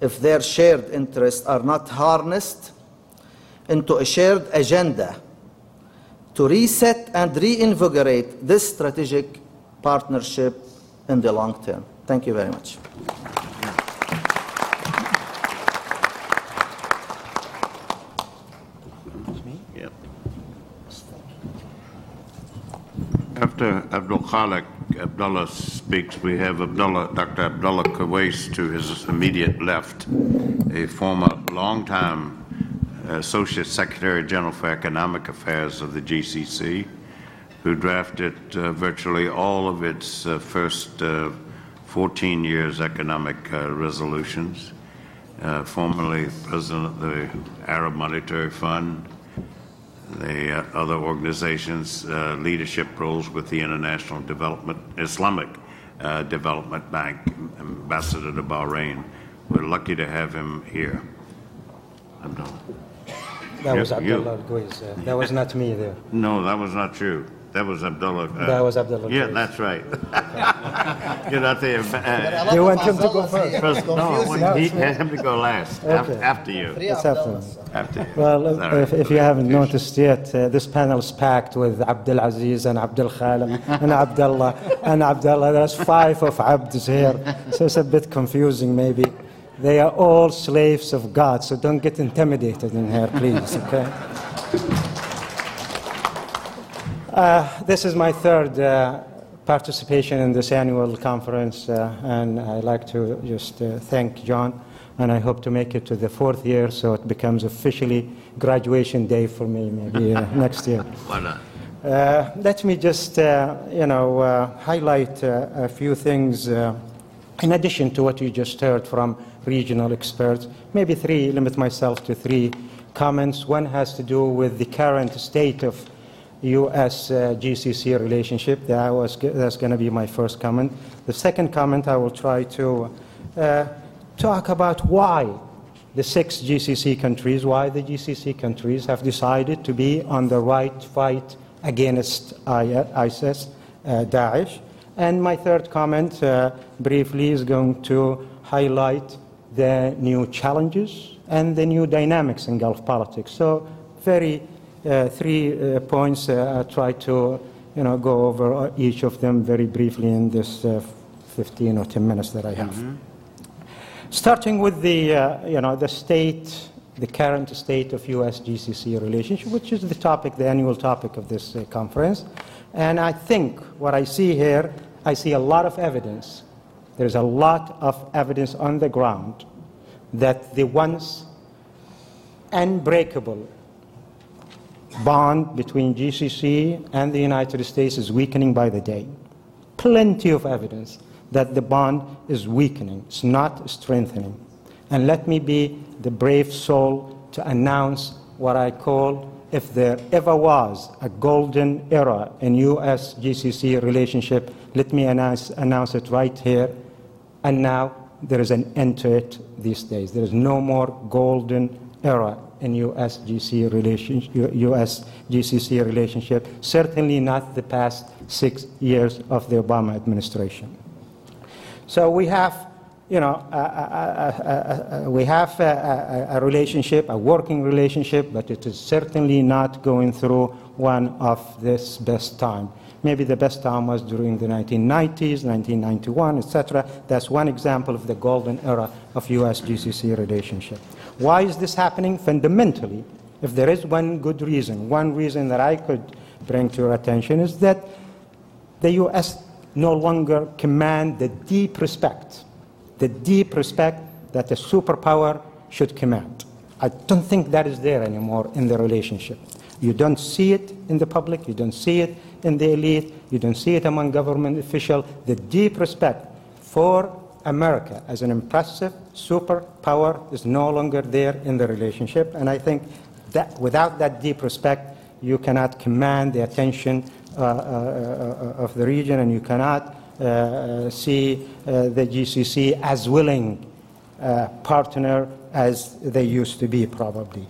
[SPEAKER 4] if their shared interests are not harnessed into a shared agenda to reset and reinvigorate this strategic partnership in the long term. Thank you very much.
[SPEAKER 1] After Abdul Khalik Abdullah speaks, we have Abdullah, Dr. Abdullah Kawais to his immediate left, a former longtime Associate Secretary General for Economic Affairs of the GCC, who drafted uh, virtually all of its uh, first uh, 14 years economic uh, resolutions, uh, formerly president of the Arab Monetary Fund, the uh, other organizations' leadership roles with the International Development Islamic Development Bank, ambassador to Bahrain. We're lucky to have him here.
[SPEAKER 5] Abdullah. That was Abdullah Guiz. Uh, that was not me there.
[SPEAKER 1] No, that was not you. That was Abdullah.
[SPEAKER 5] Uh, that was Abdullah.
[SPEAKER 1] Yeah, that's right. [LAUGHS] You're not there.
[SPEAKER 5] Uh, you want him to go first? first
[SPEAKER 1] no, I want he, him to go last. Okay. After you.
[SPEAKER 5] It's after
[SPEAKER 1] After you.
[SPEAKER 5] Well, if, if, you haven't noticed yet, uh, this panel is packed with Abdul Aziz and Abdul Khalid and Abdullah and Abdullah. There's five of Abds here, so it's a bit confusing maybe. They are all slaves of God, so don't get intimidated in here, please, okay? Uh, this is my third uh, participation in this annual conference, uh, and I'd like to just uh, thank John, and I hope to make it to the fourth year so it becomes officially graduation day for me, maybe uh, [LAUGHS] next year.
[SPEAKER 1] Why not?
[SPEAKER 5] Uh, let me just, you know, highlight a few things in addition to what you just heard from regional experts. Maybe three, limit myself to three comments. One has to do with the current state of U.S. Uh, GCC relationship. That was, that's going to be my first comment. The second comment, I will try to uh, talk about why the six GCC countries, why the GCC countries have decided to be on the right fight against ISIS, uh, Daesh. And my third comment, uh, briefly, is going to highlight the new challenges and the new dynamics in Gulf politics. So, very three uh, points. Uh, I try to, you know, go over each of them very briefly in this uh, 15 or 10 minutes that I have. Mm-hmm. Starting with the, uh, you know, the state, the current state of U.S.-GCC relationship, which is the topic, the annual topic of this uh, conference. And I think what I see here, I see a lot of evidence there's a lot of evidence on the ground that the once unbreakable bond between GCC and the United States is weakening by the day. Plenty of evidence that the bond is weakening, it's not strengthening. And let me be the brave soul to announce what I call, if there ever was a golden era in US GCC relationship, let me announce, announce it right here and now there is an end to it these days. There is no more golden era in US GCC relationship, relationship, certainly not the past six years of the Obama administration. So we have, you know, we have a, a, a relationship, a working relationship, but it is certainly not going through one of this best time. Maybe the best time was during the 1990s, 1991, etc. That's one example of the golden era of US GCC relationship. Why is this happening? Fundamentally, if there is one good reason, one reason that I could bring to your attention is that the US no longer command the deep respect, the deep respect that a superpower should command. I don't think that is there anymore in the relationship. You don't see it in the public, you don't see it in the elite, you don't see it among government officials. The deep respect for America as an impressive superpower is no longer there in the relationship. And I think that without that deep respect, you cannot command the attention uh, uh, uh, of the region and you cannot uh, see uh, the GCC as willing partner as they used to be, probably.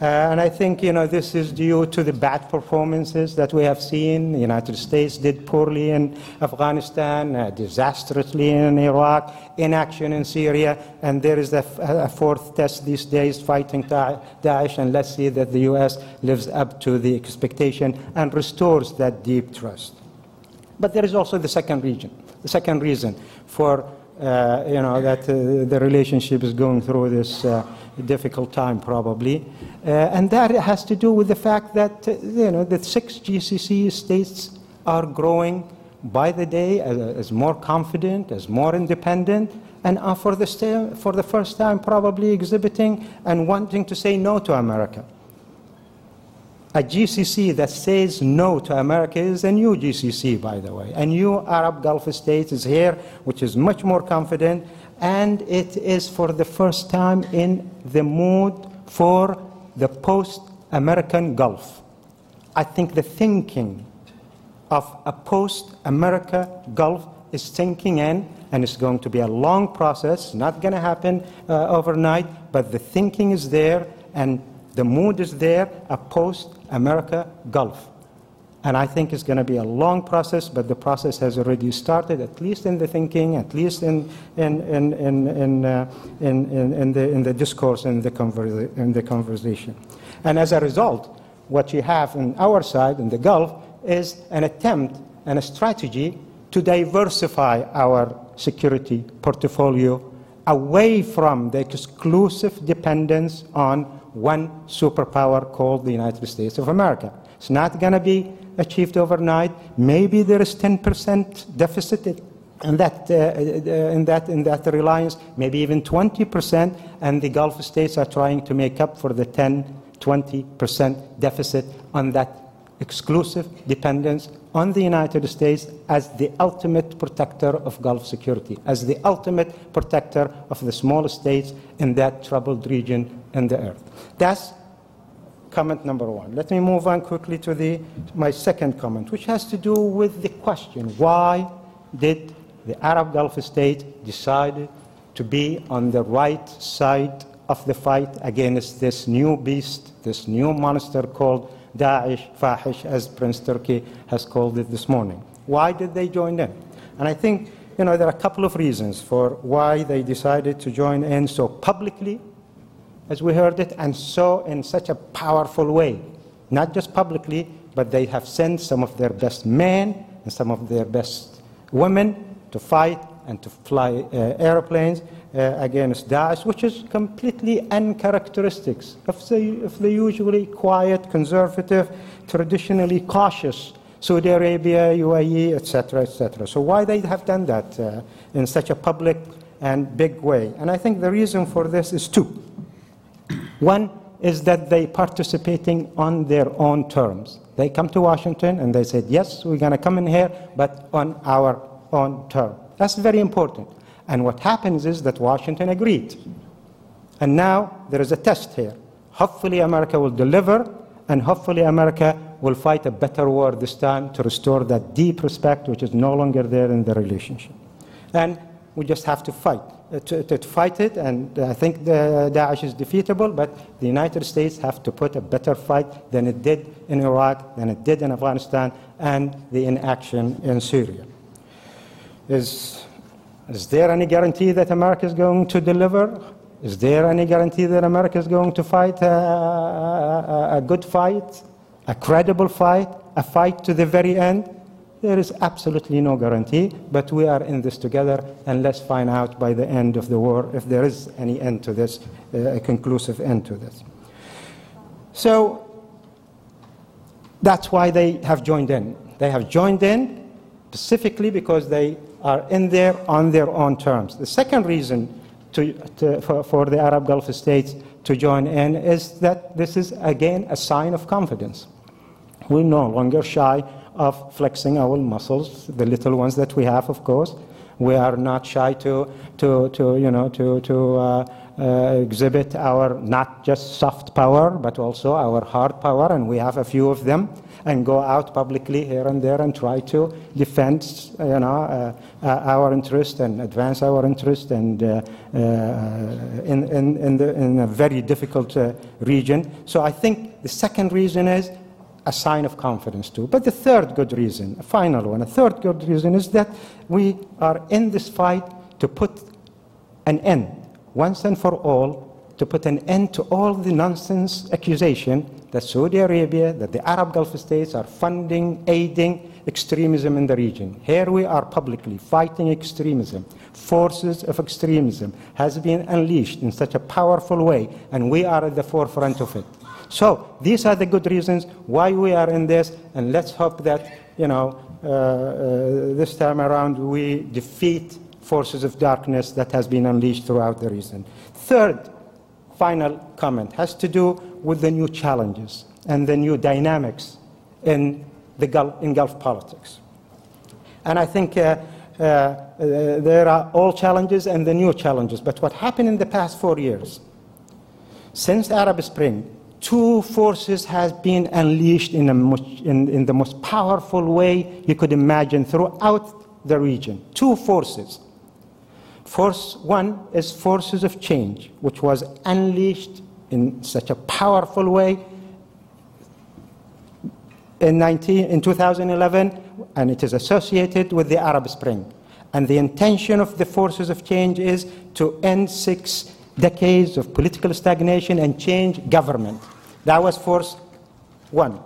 [SPEAKER 5] Uh, and I think you know this is due to the bad performances that we have seen. The United States did poorly in Afghanistan, uh, disastrously in Iraq, inaction in Syria, and there is a, fourth test these days fighting Daesh. And let's see that the U.S. lives up to the expectation and restores that deep trust. But there is also the second region, the second reason for uh, you know that uh, the relationship is going through this uh, difficult time probably. Uh, and that has to do with the fact that, uh, you know, the six GCC states are growing by the day as, as more confident, as more independent, and are for the, for the first time probably exhibiting and wanting to say no to America. A GCC that says no to America is a new GCC, by the way. A new Arab Gulf state is here, which is much more confident, and it is for the first time in the mood for the post American Gulf. I think the thinking of a post America Gulf is sinking in, and it's going to be a long process, not going to happen uh, overnight, but the thinking is there, and the mood is there, a post America Gulf. And I think it's going to be a long process, but the process has already started, at least in the thinking, at least in, in, in, in, in, uh, in, in, in, the, in the discourse and the, conversa- in the conversation. And as a result, what you have on our side, in the Gulf, is an attempt and a strategy to diversify our security portfolio away from the exclusive dependence on one superpower called the United States of America. It's not going to be achieved overnight. Maybe there is 10% deficit in that, uh, uh, in, that, in that reliance, maybe even 20%, and the Gulf states are trying to make up for the 10, 20% deficit on that exclusive dependence on the United States as the ultimate protector of Gulf security, as the ultimate protector of the small states in that troubled region in the earth. That's comment number one. Let me move on quickly to the, my second comment, which has to do with the question why did the Arab Gulf state decide to be on the right side of the fight against this new beast, this new monster called Daesh, Fahish, as Prince Turki has called it this morning? Why did they join in? And I think you know, there are a couple of reasons for why they decided to join in so publicly as we heard it, and so in such a powerful way. Not just publicly, but they have sent some of their best men and some of their best women to fight and to fly uh, airplanes against Daesh, which is completely uncharacteristic of the, of the usually quiet, conservative, traditionally cautious Saudi Arabia, UAE, etc., etc. So why they have done that uh, in such a public and big way? And I think the reason for this is two. One is that they participating on their own terms. They come to Washington and they said, yes, we're going to come in here, but on our own term. That's very important. And what happens is that Washington agreed. And now there is a test here. Hopefully America will deliver, and hopefully America will fight a better war this time to restore that deep respect which is no longer there in the relationship. And we just have to fight. Uh, to, to, fight it, and I think Daesh is defeatable, but the United States have to put a better fight than it did in Iraq, than it did in Afghanistan, and the inaction in Syria. Is, is there any guarantee that America is going to deliver? Is there any guarantee that America is going to fight a, a, a good fight, a credible fight, a fight to the very end? There is absolutely no guarantee, but we are in this together, and let's find out by the end of the war if there is any end to this, uh, a conclusive end to this. So that's why they have joined in. They have joined in specifically because they are in there on their own terms. The second reason to, to, for, for the Arab Gulf states to join in is that this is, again, a sign of confidence. We're no longer shy of flexing our muscles, the little ones that we have, of course. We are not shy to, to, to you know, to, to uh, uh, exhibit our not just soft power, but also our hard power, and we have a few of them, and go out publicly here and there and try to defend, you know, uh, uh, our interest and advance our interest, and uh, uh, in, in, in, the, in a very difficult uh, region. So I think the second reason is a sign of confidence too. But the third good reason, a final one, a third good reason is that we are in this fight to put an end, once and for all, to put an end to all the nonsense accusation that Saudi Arabia, that the Arab Gulf states are funding, aiding extremism in the region. Here we are publicly fighting extremism. Forces of extremism has been unleashed in such a powerful way, and we are at the forefront of it. So these are the good reasons why we are in this, and let's hope that, you know, uh, uh, this time around we defeat forces of darkness that has been unleashed throughout the region. Third, final comment has to do with the new challenges and the new dynamics in, the Gulf, in Gulf politics. And I think uh, uh, uh, there are all challenges and the new challenges. But what happened in the past four years, since Arab Spring, two forces has been unleashed in, in, in the most powerful way you could imagine throughout the region. Two forces. Force one is forces of change, which was unleashed in such a powerful way in, 19, in 2011, and it is associated with the Arab Spring. And the intention of the forces of change is to end six decades of political stagnation and change government. That was force one.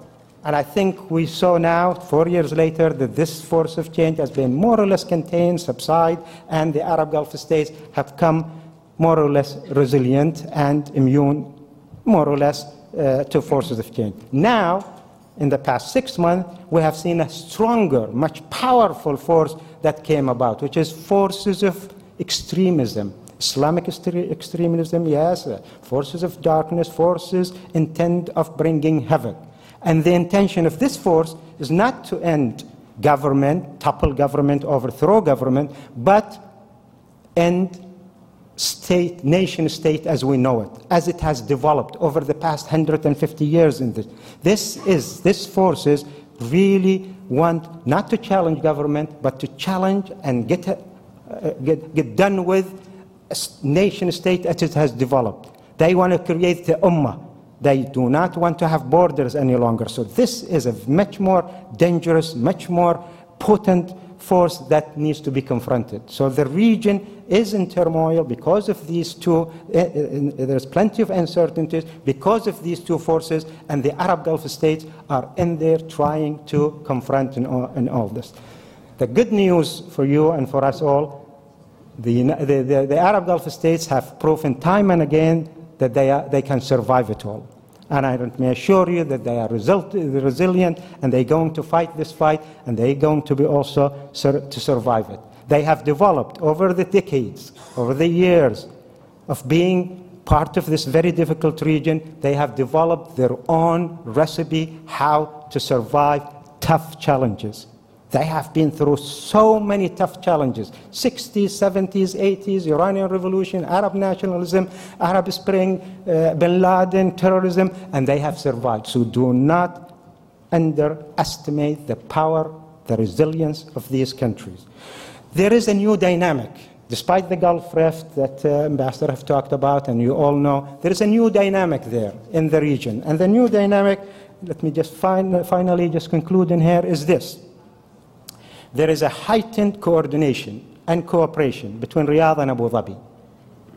[SPEAKER 5] And I think we saw now, four years later, that this force of change has been more or less contained, subside, and the Arab Gulf states have come more or less resilient and immune, more or less, uh, to forces of change. Now, in the past six months, we have seen a stronger, much powerful force that came about, which is forces of extremism, Islamic extremism, yes, uh, forces of darkness, forces intent of bringing havoc. And the intention of this force is not to end government, topple government, overthrow government, but end state, nation state as we know it, as it has developed over the past 150 years in this. This is, this forces really want not to challenge government, but to challenge and get, uh, get, get done with nation state as it has developed. They want to create the ummah, they do not want to have borders any longer. So this is a much more dangerous, much more potent force that needs to be confronted. So the region is in turmoil because of these two. Uh, uh, there's plenty of uncertainties because of these two forces, and the Arab Gulf states are in there trying to confront in all, in all this. The good news for you and for us all, the, the, the, the Arab Gulf states have proven time and again that they, are, they can survive it all. And I may assure you that they are resilient and they're going to fight this fight and they're going to be also to survive it. They have developed over the decades, over the years of being part of this very difficult region, they have developed their own recipe how to survive tough challenges. They have been through so many tough challenges 60s, 70s, 80s, Iranian Revolution, Arab nationalism, Arab Spring, uh, bin Laden, terrorism, and they have survived. So do not underestimate the power, the resilience of these countries. There is a new dynamic. Despite the Gulf Rift that uh, Ambassador have talked about, and you all know, there is a new dynamic there in the region. And the new dynamic, let me just fin finally just conclude in here, is this there is a heightened coordination and cooperation between Riyadh and Abu Dhabi.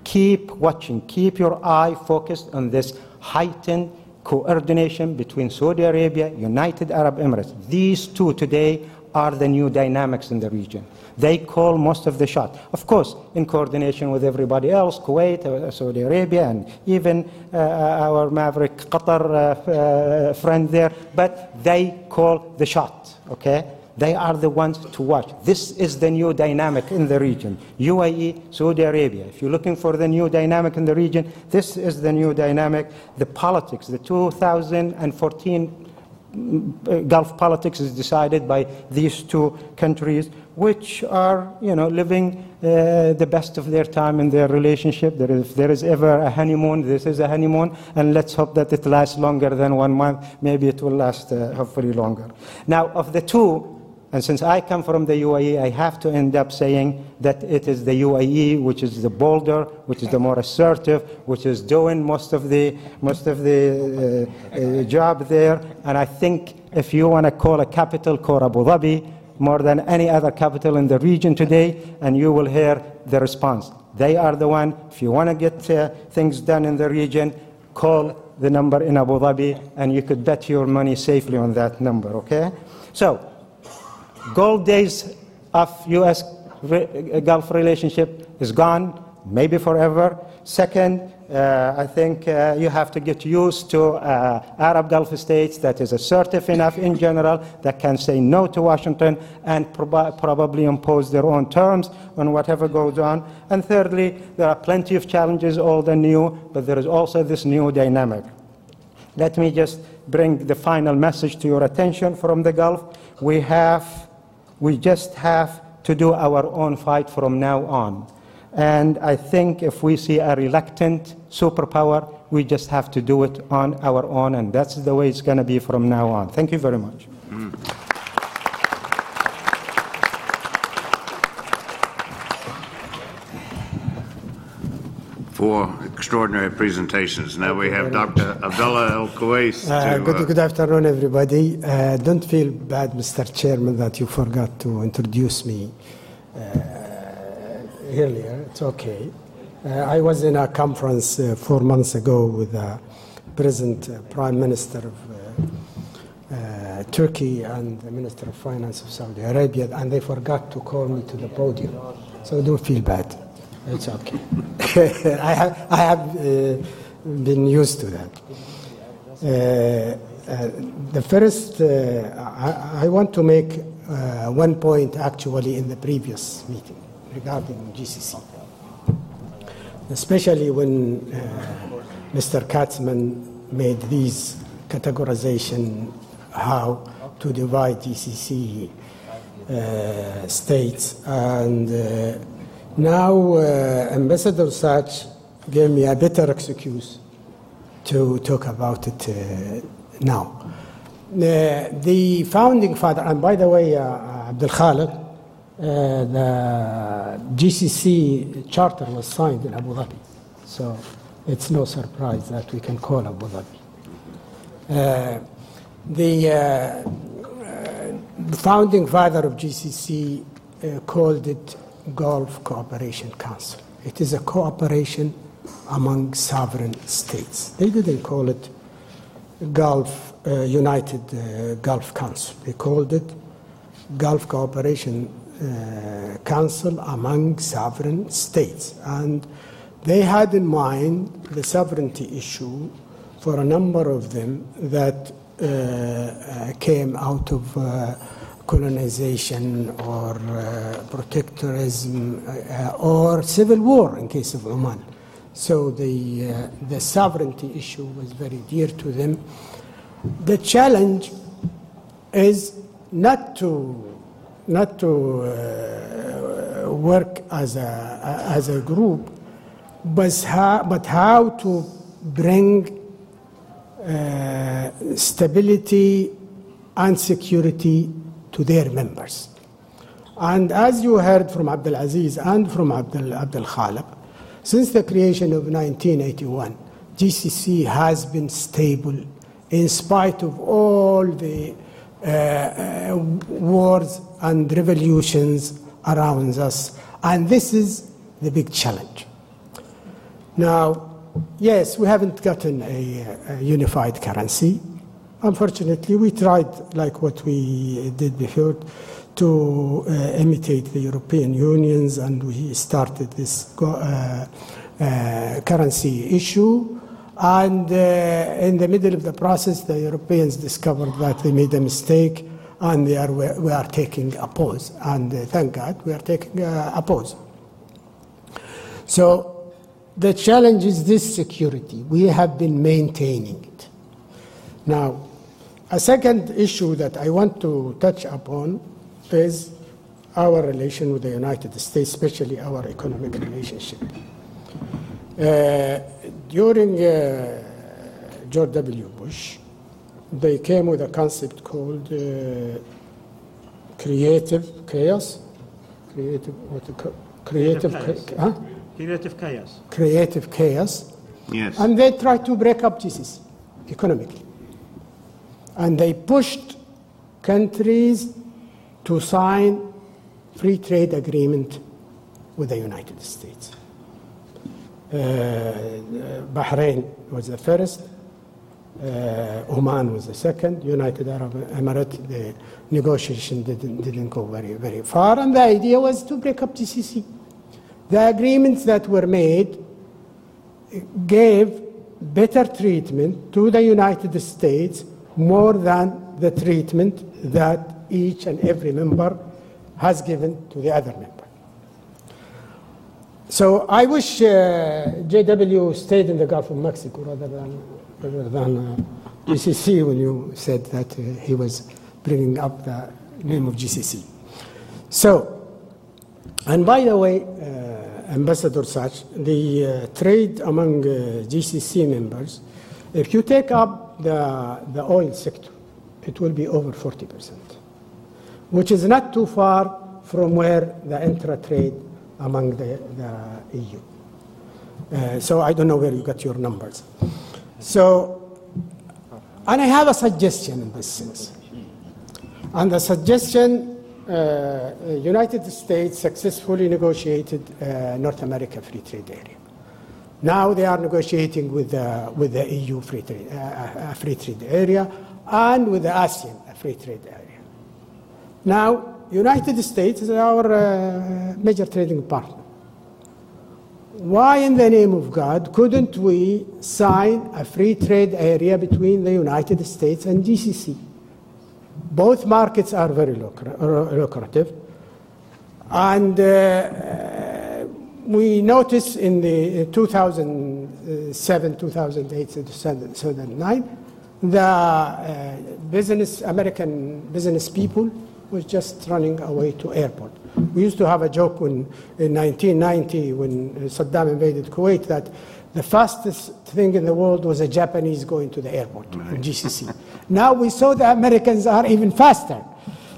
[SPEAKER 5] Keep watching, keep your eye focused on this heightened coordination between Saudi Arabia, United Arab Emirates. These two today are the new dynamics in the region. They call most of the shots. Of course, in coordination with everybody else, Kuwait, uh, Saudi Arabia, and even uh, our maverick Qatar uh, uh, friend there, but they call the shot, okay? They are the ones to watch. This is the new dynamic in the region. UAE, Saudi Arabia. If you're looking for the new dynamic in the region, this is the new dynamic. The politics, the 2014 Gulf politics is decided by these two countries, which are, you know, living uh, the best of their time in their relationship. There is, if there is ever a honeymoon, this is a honeymoon, and let's hope that it lasts longer than one month. Maybe it will last uh, hopefully longer. Now, of the two, and since I come from the UAE, I have to end up saying that it is the UAE which is the bolder, which is the more assertive, which is doing most of the, most of the uh, uh, job there. And I think if you want to call a capital, call Abu Dhabi more than any other capital in the region today, and you will hear the response. They are the one, if you want to get uh, things done in the region, call the number in Abu Dhabi, and you could bet your money safely on that number, okay? So, gold days of U.S. Re- Gulf relationship is gone, maybe forever. Second, uh, I think uh, you have to get used to uh, Arab Gulf states that is assertive enough in general that can say no to Washington and prob- probably impose their own terms on whatever goes on. And thirdly, there are plenty of challenges, old and new, but there is also this new dynamic. Let me just bring the final message to your attention from the Gulf. We have, we just have to do our own fight from now on. And I think if we see a reluctant superpower, we just have to do it on our own, and that's the way it's going to be from now on. Thank you very much. Mm.
[SPEAKER 1] Four extraordinary presentations. Now we have Dr. Abdullah Al Kuwais.
[SPEAKER 6] Uh, good,
[SPEAKER 1] uh,
[SPEAKER 6] good afternoon, everybody. Uh, don't feel bad, Mr. Chairman, that you forgot to introduce me uh, earlier. It's okay. Uh, I was in a conference uh, four months ago with the present uh, Prime Minister of uh, uh, Turkey and the Minister of Finance of Saudi Arabia, and they forgot to call me to the podium. So don't feel bad. It's okay. [LAUGHS] I have, I have uh, been used to that. Uh, uh, the first, uh, I, I want to make uh, one point actually in the previous meeting regarding GCC, especially when uh, Mr. Katzman made these categorization how to divide GCC states and now uh, Ambassador Seche gave me a better excuse to talk about it uh, now. Uh, the founding father, and by the way, uh, Abdul Khalid, uh, the GCC charter was signed in Abu Dhabi, so it's no surprise that we can call Abu Dhabi. Uh, the, uh, founding father of GCC uh, called it Gulf Cooperation Council. It is a cooperation among sovereign states. They didn't call it Gulf uh, United uh, Gulf Council. They called it Gulf Cooperation uh, Council among sovereign states, and they had in mind the sovereignty issue for a number of them that uh, uh, came out of uh, colonization or uh, protectorism uh, or civil war in case of Oman. So the, uh, the sovereignty issue was very dear to them. The challenge is not to, not to uh, work as a, as a group, but how, but how to bring uh, stability and security to their members. And as you heard from Abdul Aziz and from Abdul, Abdul Khalid, since the creation of 1981, GCC has been stable in spite of all the uh, uh, wars and revolutions around us. And this is the big challenge. Now, yes, we haven't gotten a, a unified currency. Unfortunately, we tried, like what we did before, to uh, imitate the European Unions, and we started this uh, uh, currency issue. And uh, in the middle of the process, the Europeans discovered that they made a mistake, and they are, we are taking a pause. And uh, thank God, we are taking a pause. So the challenge is this security. We have been maintaining it. Now, A second issue that I want to touch upon is our relation with the United States, especially our economic relationship. Uh, during uh, George W. Bush, they came with a concept called uh, creative chaos. Creative, what? you call- Creative,
[SPEAKER 5] Creative
[SPEAKER 6] cha- huh?
[SPEAKER 5] Creative chaos.
[SPEAKER 6] creative chaos.
[SPEAKER 1] Yes.
[SPEAKER 6] And they tried to break up GCC economically. And they pushed countries to sign free trade agreement with the United States. Uh, Bahrain was the first, uh, Oman was the second, United Arab Emirates, the negotiation didn't, didn't go very, very far, and the idea was to break up GCC. The agreements that were made gave better treatment to the United States more than the treatment that each and every member has given to the other member. So I wish uh, JW stayed in the Gulf of Mexico rather than, rather than uh, GCC when you said that uh, he was bringing up the name of GCC. So, and by the way, uh, Ambassador Seche, the uh, trade among uh, GCC members, if you take up the, the oil sector, it will be over 40%, which is not too far from where the intra-trade among the, the EU. Uh, so I don't know where you got your numbers. So, and I have a suggestion in this sense. And the suggestion, uh, United States successfully negotiated uh, North America Free Trade Area. Now they are negotiating with the, with the EU free trade, uh, uh, free trade area and with the ASEAN free trade area. Now, United States is our uh, major trading partner. Why, in the name of God, couldn't we sign a free trade area between the United States and GCC? Both markets are very lucra- uh, lucrative. And uh, we noticed in the 2007, 2008, 2009, the uh, business, American business people was just running away to airport. We used to have a joke when, in 1990 when Saddam invaded Kuwait that the fastest thing in the world was a Japanese going to the airport in GCC. now we saw the Americans are even faster.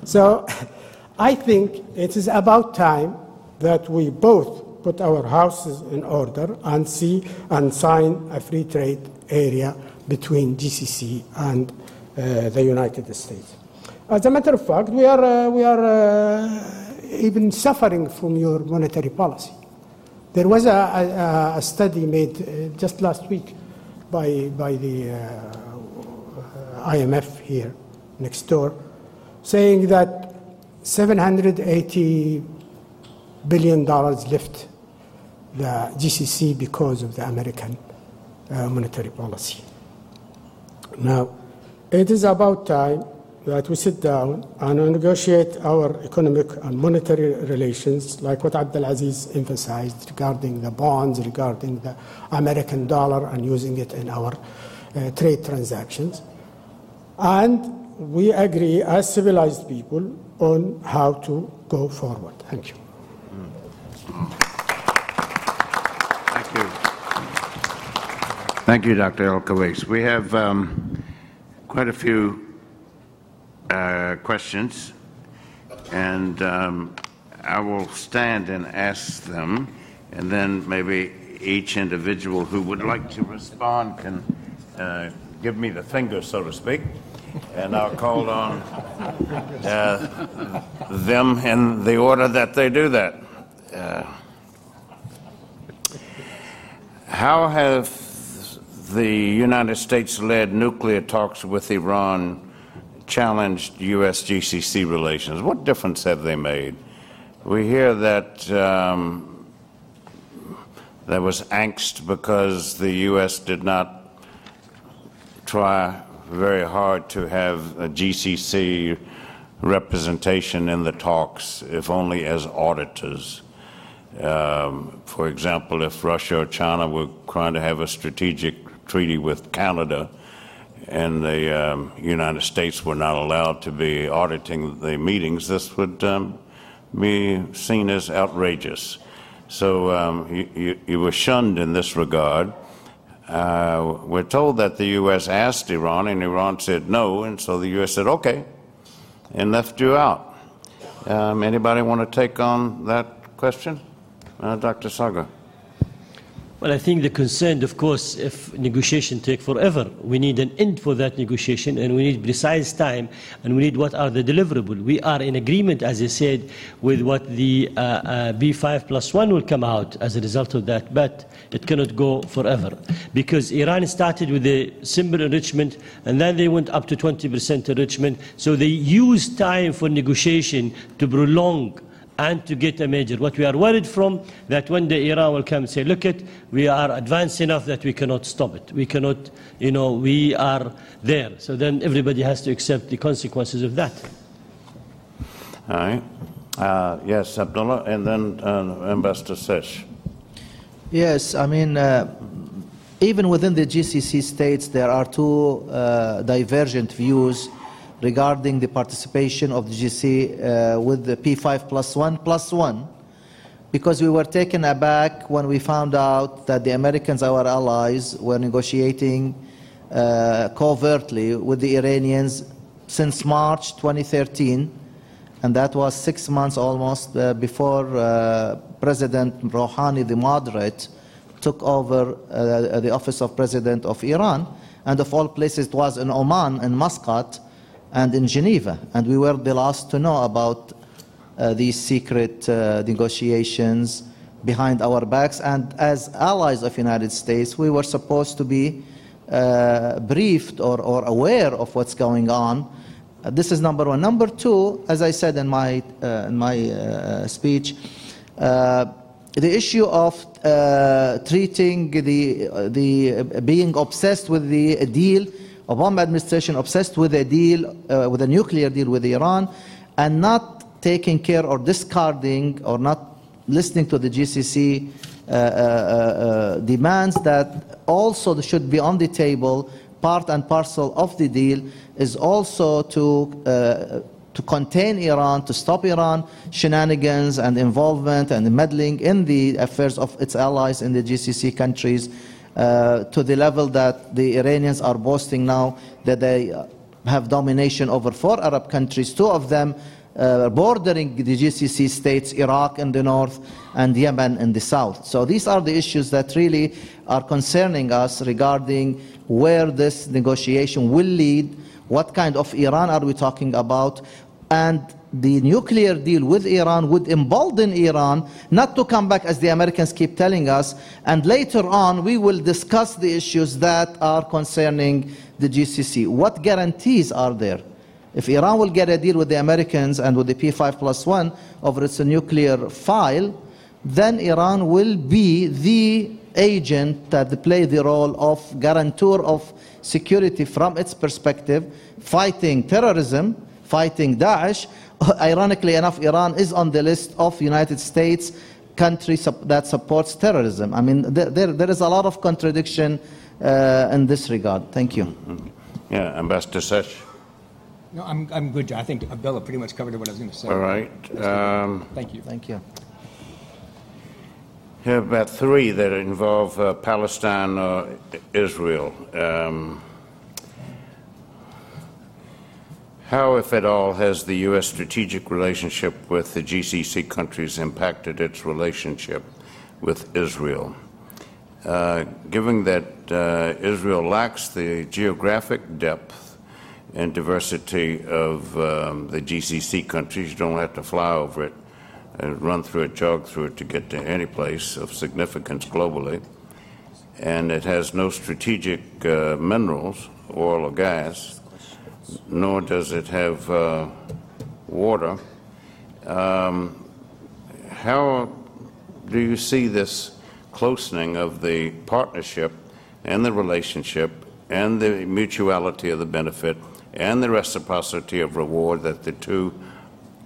[SPEAKER 6] So [LAUGHS] I think it is about time that we both put our houses in order and see and sign a free trade area between GCC and uh, the United States. As a matter of fact, we are, uh, we are uh, even suffering from your monetary policy. There was a, a, a study made uh, just last week by, by the uh, IMF here next door saying that 780 billion dollars left the GCC because of the American uh, monetary policy. Now, it is about time that we sit down and negotiate our economic and monetary relations, like what Abdulaziz emphasized regarding the bonds, regarding the American dollar, and using it in our uh, trade transactions. And we agree as civilized people on how to go forward. Thank you.
[SPEAKER 1] Thank you. Thank you, Dr. El Kuwaiz. We have um, quite a few uh, questions, and um, I will stand and ask them, and then maybe each individual who would like to respond can uh, give me the finger, so to speak, and I'll call on uh, them in the order that they do that. Uh, how have the United States led nuclear talks with Iran challenged U.S. GCC relations? What difference have they made? We hear that um, there was angst because the U.S. did not try very hard to have a GCC representation in the talks, if only as auditors. Um, for example, if Russia or China were trying to have a strategic treaty with Canada and the um, United States were not allowed to be auditing the meetings, this would um, be seen as outrageous. So um, you, you, you were shunned in this regard. Uh, we're told that the U.S. asked Iran, and Iran said no, and so the U.S. said okay, and left you out. Um, anybody want to take on that question? Uh, Dr. Sager.
[SPEAKER 2] Well, I think the concern, of course, if negotiation take forever, we need an end for that negotiation, and we need precise time, and we need what are the deliverables. We are in agreement, as I said, with what the uh, uh, P5 plus one will come out as a result of that, but it cannot go forever because Iran started with a simple enrichment, and then they went up to 20% enrichment. So they used time for negotiation to prolong and to get a major. What we are worried from, that one day Iran will come and say, look it, we are advanced enough that we cannot stop it. We cannot, you know, we are there. So then everybody has to accept the consequences of that.
[SPEAKER 1] All right. Uh, yes, Abdullah, and then uh, Ambassador Seche.
[SPEAKER 4] Yes, I mean, uh, even within the GCC states, there are two uh, divergent views regarding the participation of the GC uh, with the P5 plus one plus one, because we were taken aback when we found out that the Americans, our allies, were negotiating uh, covertly with the Iranians since March 2013, and that was six months almost uh, before uh, President Rouhani, the moderate, took over uh, the office of President of Iran. And of all places, it was in Oman, in Muscat, and in Geneva. And we were the last to know about uh, these secret uh, negotiations behind our backs. And as allies of United States, we were supposed to be uh, briefed or, or aware of what's going on. Uh, this is number one. Number two, as I said in my, uh, in my uh, speech, the issue of treating the, the being obsessed with the deal Obama administration obsessed with a deal, uh, with a nuclear deal with Iran, and not taking care or discarding or not listening to the GCC uh, uh, uh, demands that also should be on the table, part and parcel of the deal, is also to uh, to contain Iran, to stop Iran shenanigans and involvement and meddling in the affairs of its allies in the GCC countries uh, to the level that the Iranians are boasting now that they have domination over four Arab countries, two of them uh, bordering the GCC states, Iraq in the north and Yemen in the south. So these are the issues that really are concerning us regarding where this negotiation will lead, what kind of Iran are we talking about, and the nuclear deal with Iran would embolden Iran not to come back as the Americans keep telling us. And later on, we will discuss the issues that are concerning the GCC. What guarantees are there? If Iran will get a deal with the Americans and with the P5 plus one over its nuclear file, then Iran will be the agent that play the role of guarantor of security from its perspective, fighting terrorism, fighting Daesh, [LAUGHS] ironically enough, Iran is on the list of United States countries that supports terrorism. I mean, there, there, there is a lot of contradiction uh, in this regard. Thank you.
[SPEAKER 1] Yeah, Ambassador Seche.
[SPEAKER 3] No, I'm, I'm good, John. I think Abdullah pretty much covered what I was going to say.
[SPEAKER 1] All right. Um,
[SPEAKER 3] Thank you.
[SPEAKER 4] Thank you.
[SPEAKER 1] Here about three that involve uh, Palestine or Israel. Um, How, if at all, has the U.S. strategic relationship with the GCC countries impacted its relationship with Israel? Uh, given that uh, Israel lacks the geographic depth and diversity of um, the GCC countries, you don't have to fly over it and run through it, jog through it to get to any place of significance globally. And it has no strategic uh, minerals, oil or gas nor does it have uh, water. Um, how do you see this closening of the partnership and the relationship and the mutuality of the benefit and the reciprocity of reward that the two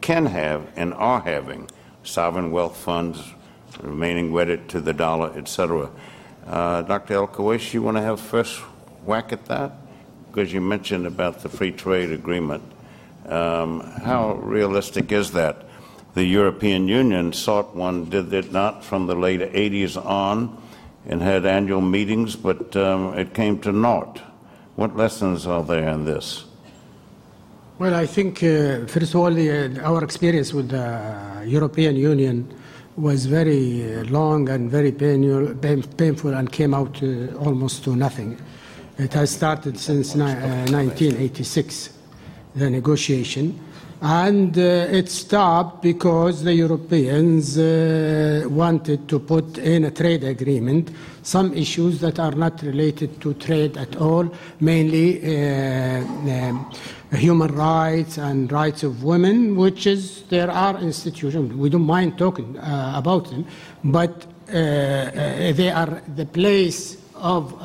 [SPEAKER 1] can have and are having? Sovereign wealth funds remaining wedded to the dollar, etc. Uh, Dr. El Kuwaiz, you want to have first whack at that? Because you mentioned about the free trade agreement. Um, how realistic is that? The European Union sought one, did it not, from the late 80s on, and had annual meetings, but um, it came to naught. What lessons are there in this?
[SPEAKER 6] Well, I think, uh, first of all, uh, our experience with the European Union was very uh, long and very painful, painful and came out uh, almost to nothing. It has started since ni- uh, 1986, the negotiation, and uh, it stopped because the Europeans uh, wanted to put in a trade agreement some issues that are not related to trade at all, mainly uh, um, human rights and rights of women, which is there are institutions. We don't mind talking uh, about them, but uh, uh, they are the place of.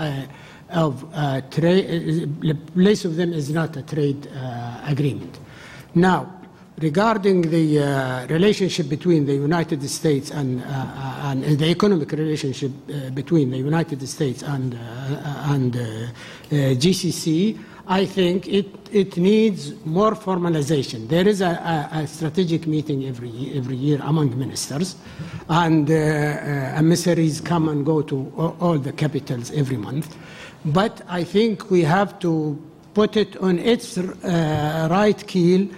[SPEAKER 6] Uh, of uh, trade, the place of them is not a trade uh, agreement. Now, regarding the uh, relationship between the United States and, uh, and the economic relationship uh, between the United States and, uh, and uh, uh, GCC, I think it, it needs more formalization. There is a, a, a strategic meeting every, every year among ministers, and uh, uh, emissaries come and go to all, all the capitals every month. But I think we have to put it on its uh, right keel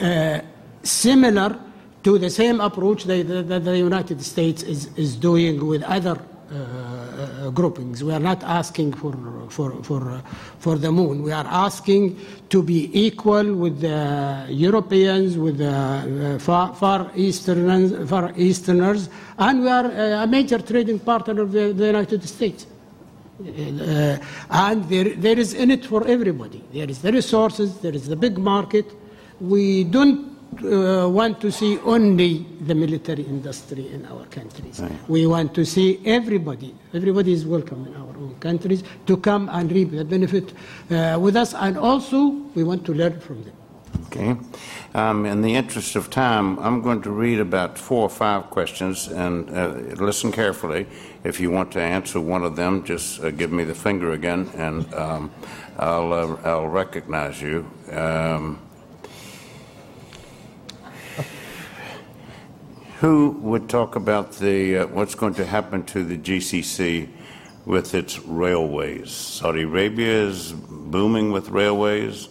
[SPEAKER 6] uh, similar to the same approach that, that the United States is, is doing with other uh, uh, groupings. We are not asking for, for, for, uh, for the moon. We are asking to be equal with the Europeans, with the uh, far, far, Easterners, far Easterners, and we are a major trading partner of the, the United States. Uh, and there, there is in it for everybody. There is the resources, there is the big market. We don't uh, want to see only the military industry in our countries. We want to see everybody, everybody is welcome in our own countries to come and reap the benefit uh, with us, and also we want to learn from them.
[SPEAKER 1] Okay. Um, in the interest of time, I'm going to read about four or five questions and uh, listen carefully. If you want to answer one of them, just uh, give me the finger again and um, I'll, uh, I'll recognize you. Um, who would talk about the, uh, what's going to happen to the GCC with its railways? Saudi Arabia is booming with railways.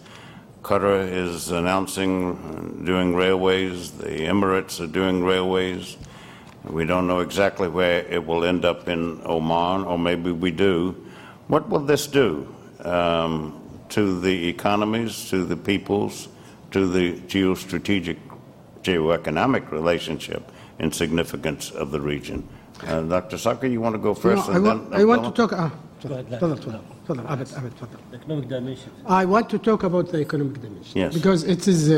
[SPEAKER 1] Qatar is announcing uh, doing railways. The Emirates are doing railways. We don't know exactly where it will end up in Oman, or maybe we do. What will this do um, to the economies, to the peoples, to the geostrategic, geoeconomic relationship and significance of the region? Uh, Dr. Sager, you want to go first?
[SPEAKER 6] No, I,
[SPEAKER 1] and
[SPEAKER 6] want, I want to talk. Ah,
[SPEAKER 2] Go ahead,
[SPEAKER 6] تفضل
[SPEAKER 2] لا.
[SPEAKER 6] تفضل تفضل أبد أبد تفضل.
[SPEAKER 2] Economic dimension.
[SPEAKER 6] I want to talk about the economic dimension.
[SPEAKER 1] Yes.
[SPEAKER 6] Because it is, uh,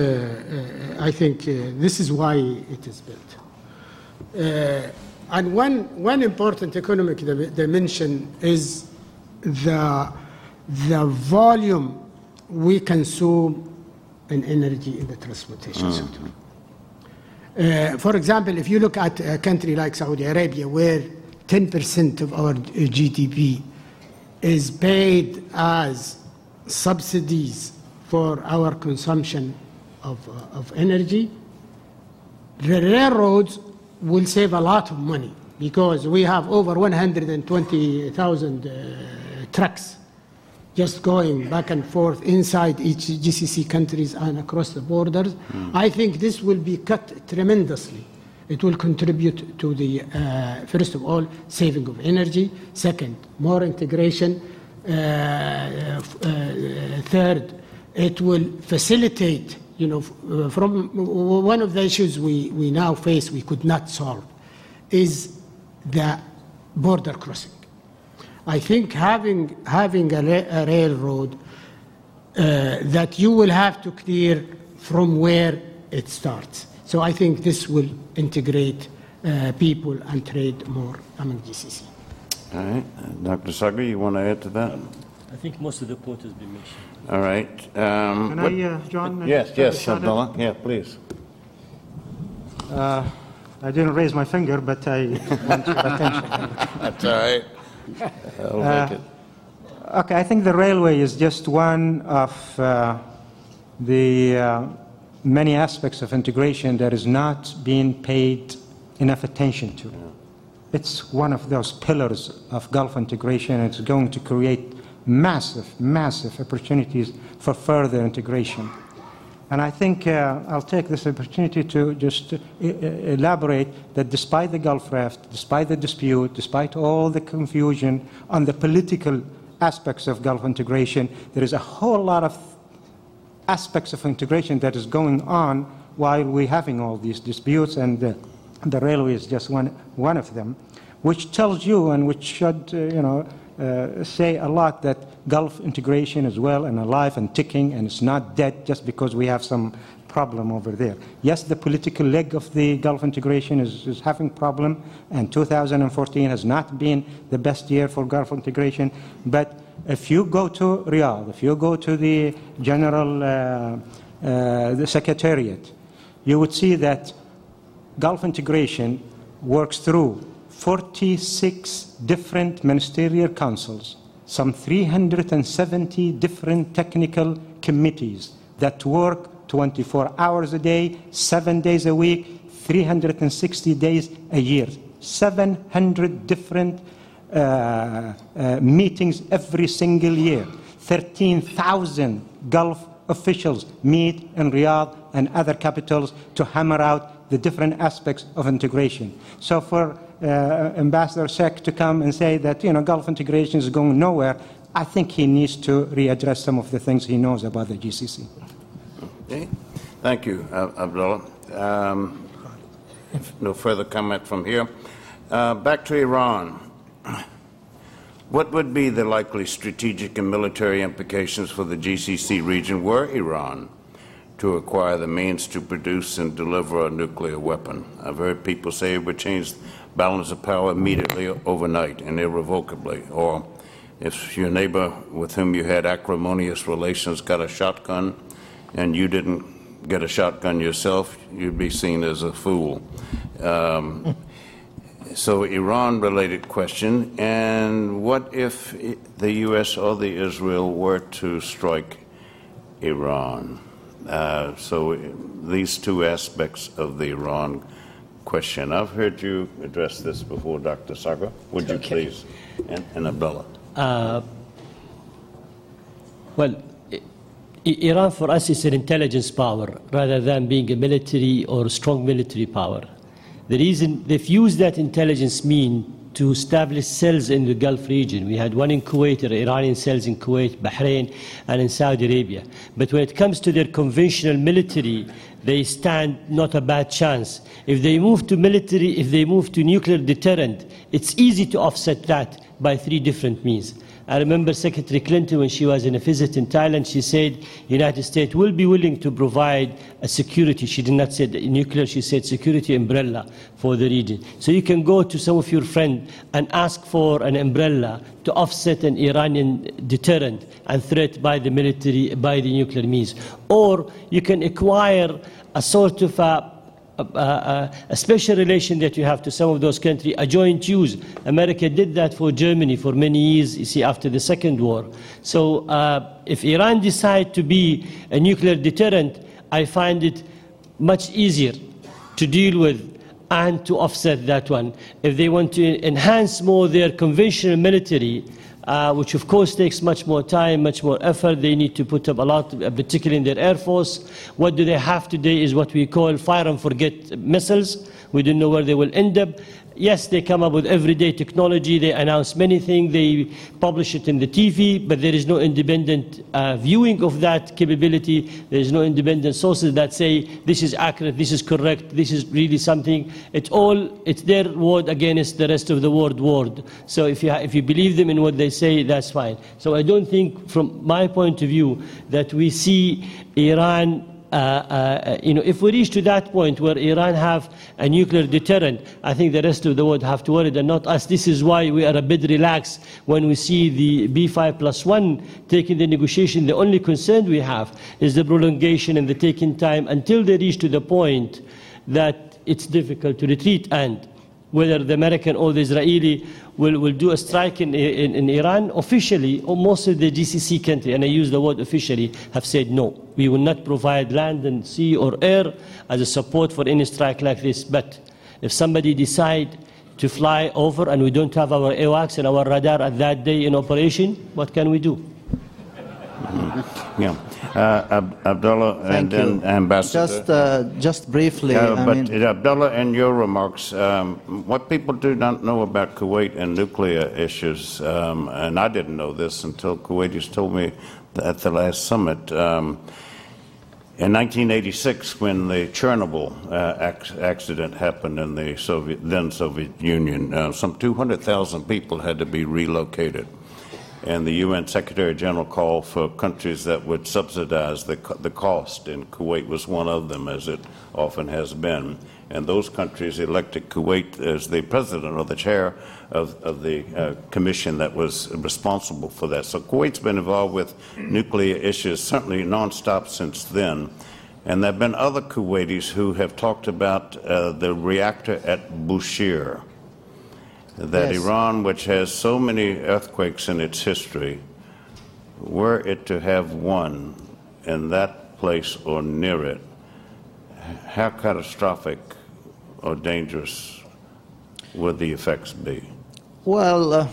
[SPEAKER 6] uh, I think, uh, this is why it is built. Uh, and one, one important economic dim- dimension is the, the volume we consume in energy in the transportation sector. Uh, for example, if you look at a country like Saudi Arabia, where 10% of our GDP is paid as subsidies for our consumption of, uh, of energy, the railroads will save a lot of money because we have over 120,000 uh, trucks just going back and forth inside each GCC countries and across the borders. I think this will be cut tremendously. It will contribute to the, uh, first of all, saving of energy. Second, more integration. Uh, uh, third, it will facilitate, you know, uh, from one of the issues we, we now face, we could not solve, is the border crossing. I think having, having a, ra- a railroad uh, that you will have to clear from where it starts. So I think this will integrate uh, people and trade more among GCC.
[SPEAKER 1] All right. Uh, Dr. Sager, you want to add to that?
[SPEAKER 2] I think most of the point has been mentioned.
[SPEAKER 1] All right. Um,
[SPEAKER 5] Can
[SPEAKER 1] what-
[SPEAKER 5] I, uh, John? uh,
[SPEAKER 1] Yes, yes,
[SPEAKER 5] shot at it?
[SPEAKER 1] Abdullah. Yeah, please.
[SPEAKER 5] Uh, I didn't raise my finger, but I [LAUGHS] want your attention. [LAUGHS]
[SPEAKER 1] That's all right. I'll
[SPEAKER 5] Uh,
[SPEAKER 1] make it.
[SPEAKER 5] Okay, I think the railway is just one of uh, the uh, many aspects of integration that is not being paid enough attention to. It's one of those pillars of Gulf integration, and it's going to create massive, massive opportunities for further integration. And I think uh, I'll take this opportunity to just uh, elaborate that despite the Gulf Raft, despite the dispute, despite all the confusion on the political aspects of Gulf integration, there is a whole lot of aspects of integration that is going on while we're having all these disputes, and uh, the railway is just one, one of them, which tells you and which should, uh, you know, uh, say a lot that Gulf integration is well and alive and ticking and it's not dead just because we have some problem over there. Yes, the political leg of the Gulf integration is, is having problem and 2014 has not been the best year for Gulf integration, but if you go to Riyadh, if you go to the general uh, uh, the secretariat, you would see that Gulf integration works through 46 different ministerial councils, some 370 different technical committees that work 24 hours a day, seven days a week, 360 days a year. 700 different meetings every single year. 13,000 Gulf officials meet in Riyadh and other capitals to hammer out the different aspects of integration. So for uh, Ambassador Seche to come and say that, you know, Gulf integration is going nowhere, I think he needs to readdress some of the things he knows about the GCC.
[SPEAKER 1] Okay. Thank you, uh, Abdullah. Um, no further comment from here. Uh, back to Iran. What would be the likely strategic and military implications for the GCC region were Iran to acquire the means to produce and deliver a nuclear weapon? I've heard people say it would change the balance of power immediately, overnight, and irrevocably. Or if your neighbor with whom you had acrimonious relations got a shotgun and you didn't get a shotgun yourself, you'd be seen as a fool. Um, so, Iran related question. And what if the U.S. or the Israel were to strike Iran? Uh, so, these two aspects of the Iran question. I've heard you address this before, Dr. Sager. Would you okay. please? And, and Abdullah. Uh,
[SPEAKER 2] well, Iran for us is an intelligence power rather than being a military or strong military power. The reason they've used that intelligence mean to establish cells in the Gulf region. We had one in Kuwait, Iranian cells in Kuwait, Bahrain, and in Saudi Arabia. But when it comes to their conventional military, they stand not a bad chance. If they move to military, if they move to nuclear deterrent, it's easy to offset that by three different means. I remember Secretary Clinton when she was in a visit in Thailand, she said United States will be willing to provide a security. She did not say nuclear, she said security umbrella for the region. So you can go to some of your friends and ask for an umbrella to offset an Iranian deterrent and threat by the military, by the nuclear means. Or you can acquire a sort of a a, a, special relation that you have to some of those countries, a joint use. America did that for Germany for many years, you see, after the Second War. So uh, if Iran decide to be a nuclear deterrent, I find it much easier to deal with and to offset that one. If they want to enhance more their conventional military, uh, which of course takes much more time, much more effort. They need to put up a lot, uh, particularly in their Air Force. What do they have today is what we call fire and forget missiles. We don't know where they will end up. Yes, they come up with everyday technology. They announce many things. They publish it in the TV, but there is no independent uh, viewing of that capability. There is no independent sources that say this is accurate, this is correct, this is really something. It's all it's their word against the rest of the world word. So if you if you believe them in what they say, that's fine. So I don't think, from my point of view, that we see Iran uh, uh, you know, if we reach to that point where Iran have a nuclear deterrent, I think the rest of the world have to worry and not us. This is why we are a bit relaxed when we see the P5 plus one taking the negotiation. The only concern we have is the prolongation and the taking time until they reach to the point that it's difficult to retreat. And whether the American or the Israeli will, will do a strike in, in, in Iran, officially, or most of the GCC country, and I use the word officially, have said no. We will not provide land and sea or air as a support for any strike like this. But if somebody decide to fly over and we don't have our AWACS and our radar at that day in operation, what can we do? [LAUGHS]
[SPEAKER 1] Yeah. Uh, Ab- Abdullah and then. Ambassador.
[SPEAKER 4] Just, uh, just briefly, I
[SPEAKER 1] but
[SPEAKER 4] mean,
[SPEAKER 1] Abdullah, in your remarks, um, what people do not know about Kuwait and nuclear issues, um, and I didn't know this until Kuwaitis told me at the last summit. Um, in 1986, when the Chernobyl uh, ac- accident happened in the Soviet, then Soviet Union, uh, some 200,000 people had to be relocated. And the UN Secretary General called for countries that would subsidize the, the cost, and Kuwait was one of them, as it often has been. And those countries elected Kuwait as the president or the chair of, of the uh, commission that was responsible for that. So Kuwait's been involved with nuclear issues certainly nonstop since then. And there have been other Kuwaitis who have talked about uh, the reactor at Bushehr that
[SPEAKER 4] Yes.
[SPEAKER 1] Iran, which has so many earthquakes in its history, were it to have one in that place or near it, how catastrophic or dangerous would the effects be?
[SPEAKER 4] well, uh,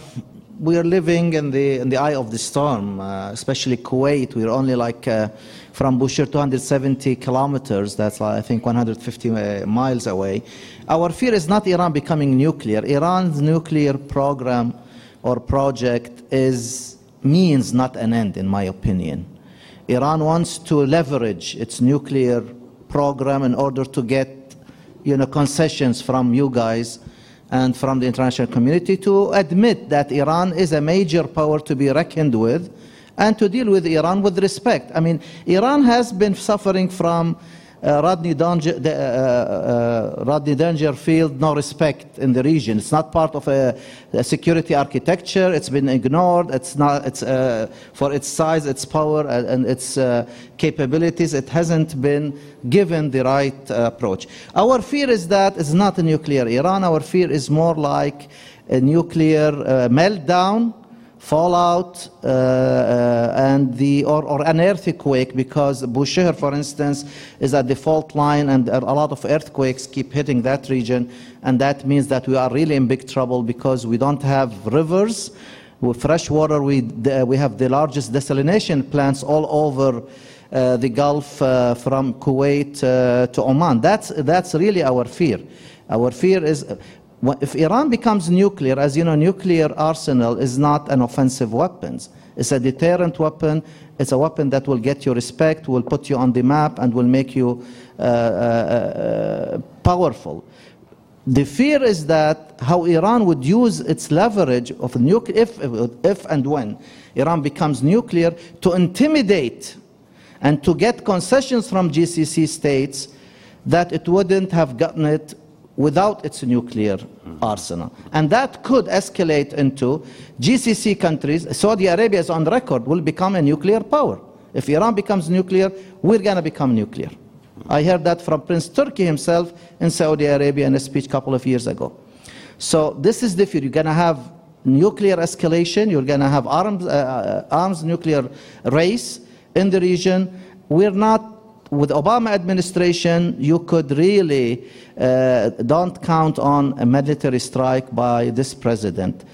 [SPEAKER 4] we are living in the, in the eye of the storm, uh, especially Kuwait. We're only like uh, from Bushehr 270 kilometers, that's like, I think 150 uh, miles away. Our fear is not Iran becoming nuclear. Iran's nuclear program or project is means not an end, in my opinion. Iran wants to leverage its nuclear program in order to get you know, concessions from you guys and from the international community to admit that Iran is a major power to be reckoned with and to deal with Iran with respect. I mean, Iran has been suffering from uh, Rodney, Danger, the, uh, uh, Rodney Dangerfield no respect in the region. It's not part of a, a security architecture. It's been ignored. It's not. It's uh, for its size, its power, and, and its uh, capabilities. It hasn't been given the right uh, approach. Our fear is that it's not a nuclear Iran. Our fear is more like a nuclear uh, meltdown fallout uh, uh, and the or, or an earthquake because Bushehr, for instance, is at the fault line and a lot of earthquakes keep hitting that region and that means that we are really in big trouble because we don't have rivers with fresh water we, we have the largest desalination plants all over uh, the Gulf uh, from Kuwait uh, to Oman. That's, that's really our fear. Our fear is If Iran becomes nuclear, as you know, nuclear arsenal is not an offensive weapon. It's a deterrent weapon. It's a weapon that will get you respect, will put you on the map, and will make you uh, uh, uh, powerful. The fear is that how Iran would use its leverage of nuclear, if, if and when Iran becomes nuclear, to intimidate and to get concessions from GCC states that it wouldn't have gotten it without its nuclear arsenal. And that could escalate into GCC countries. Saudi Arabia is on record, will become a nuclear power. If Iran becomes nuclear, we're going to become nuclear. I heard that from Prince Turki himself in Saudi Arabia in a speech a couple of years ago. So this is the fear. You're going to have nuclear escalation. You're going to have arms, uh, arms nuclear race in the region. We're not with Obama administration, you could really uh, don't count on a military strike by this president,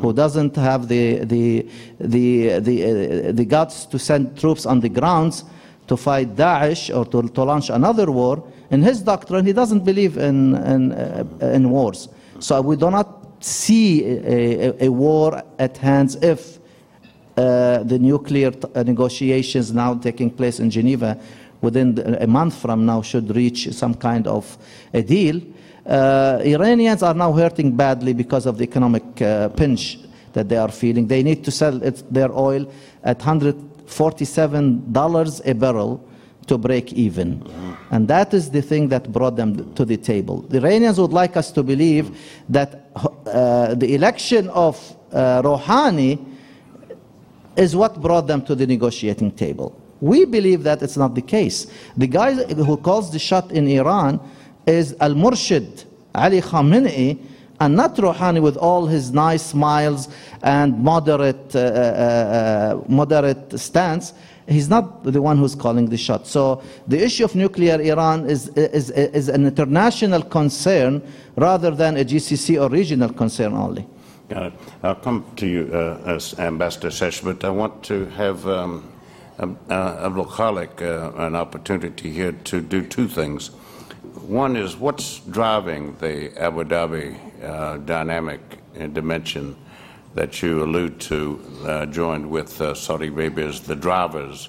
[SPEAKER 4] who doesn't have the the the the, uh, the guts to send troops on the grounds to fight Daesh or to, to launch another war. In his doctrine, he doesn't believe in in, uh, in wars. So we do not see a, a, a war at hand if uh, the nuclear t- negotiations now taking place in Geneva within a month from now should reach some kind of a deal. Uh, Iranians are now hurting badly because of the economic uh, pinch that they are feeling. They need to sell it, their oil at $147 a barrel to break even. And that is the thing that brought them to the table. The Iranians would like us to believe that uh, the election of uh, Rouhani is what brought them to the negotiating table. We believe that it's not the case. The guy who calls the shot in Iran is Al Murshid Ali Khamenei, and not Rouhani with all his nice smiles and moderate, uh, uh, uh, moderate stance. He's not the one who's calling the shot. So the issue of nuclear Iran is, is, is an international concern rather than a GCC or regional concern only.
[SPEAKER 1] Got it. I'll come to you, uh, as Ambassador Seche, but I want to have um, Abdul Khalik uh, an opportunity here to do two things. One is what's driving the Abu Dhabi uh, dynamic dimension that you allude to, uh, joined with uh, Saudi Arabia, as the drivers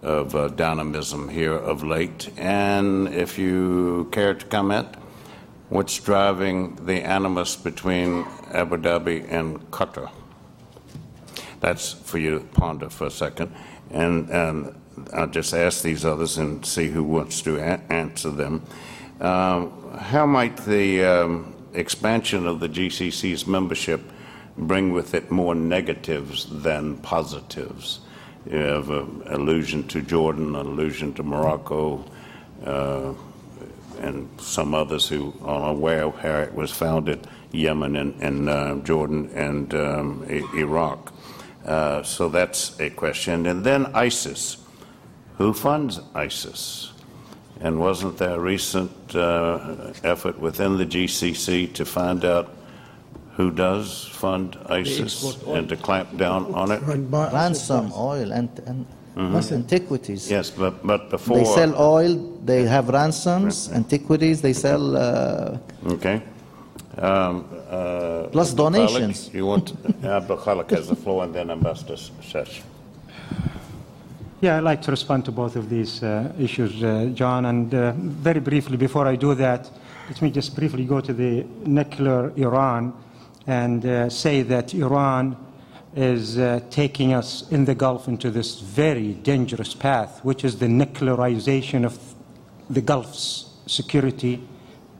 [SPEAKER 1] of uh, dynamism here of late. And if you care to comment, what's driving the animus between Abu Dhabi and Qatar? That's for you to ponder for a second. And, and I'll just ask these others and see who wants to a- answer them. Um, how might the um, expansion of the GCC's membership bring with it more negatives than positives? You have an allusion to Jordan, an allusion to Morocco, uh, and some others who are aware of how it was founded, Yemen and, and uh, Jordan and um, I- Iraq. Uh, so that's a question. And then ISIS. Who funds ISIS? And wasn't there a recent uh, effort within the GCC to find out who does fund ISIS and to clamp down on it?
[SPEAKER 4] Ransom, oil, and, and antiquities.
[SPEAKER 1] Yes, but, but before.
[SPEAKER 4] They sell oil, they have ransoms, antiquities, they sell uh,
[SPEAKER 1] Okay. Um, uh,
[SPEAKER 4] Plus
[SPEAKER 1] Abdul Khalik,
[SPEAKER 4] donations.
[SPEAKER 1] You want, Abdul Khalik has the floor and then Ambassador Seche.
[SPEAKER 5] Yeah, I'd like to respond to both of these uh, issues, uh, John. And uh, very briefly, before I do that, let me just briefly go to the nuclear Iran and uh, say that Iran is uh, taking us in the Gulf into this very dangerous path, which is the nuclearization of the Gulf's security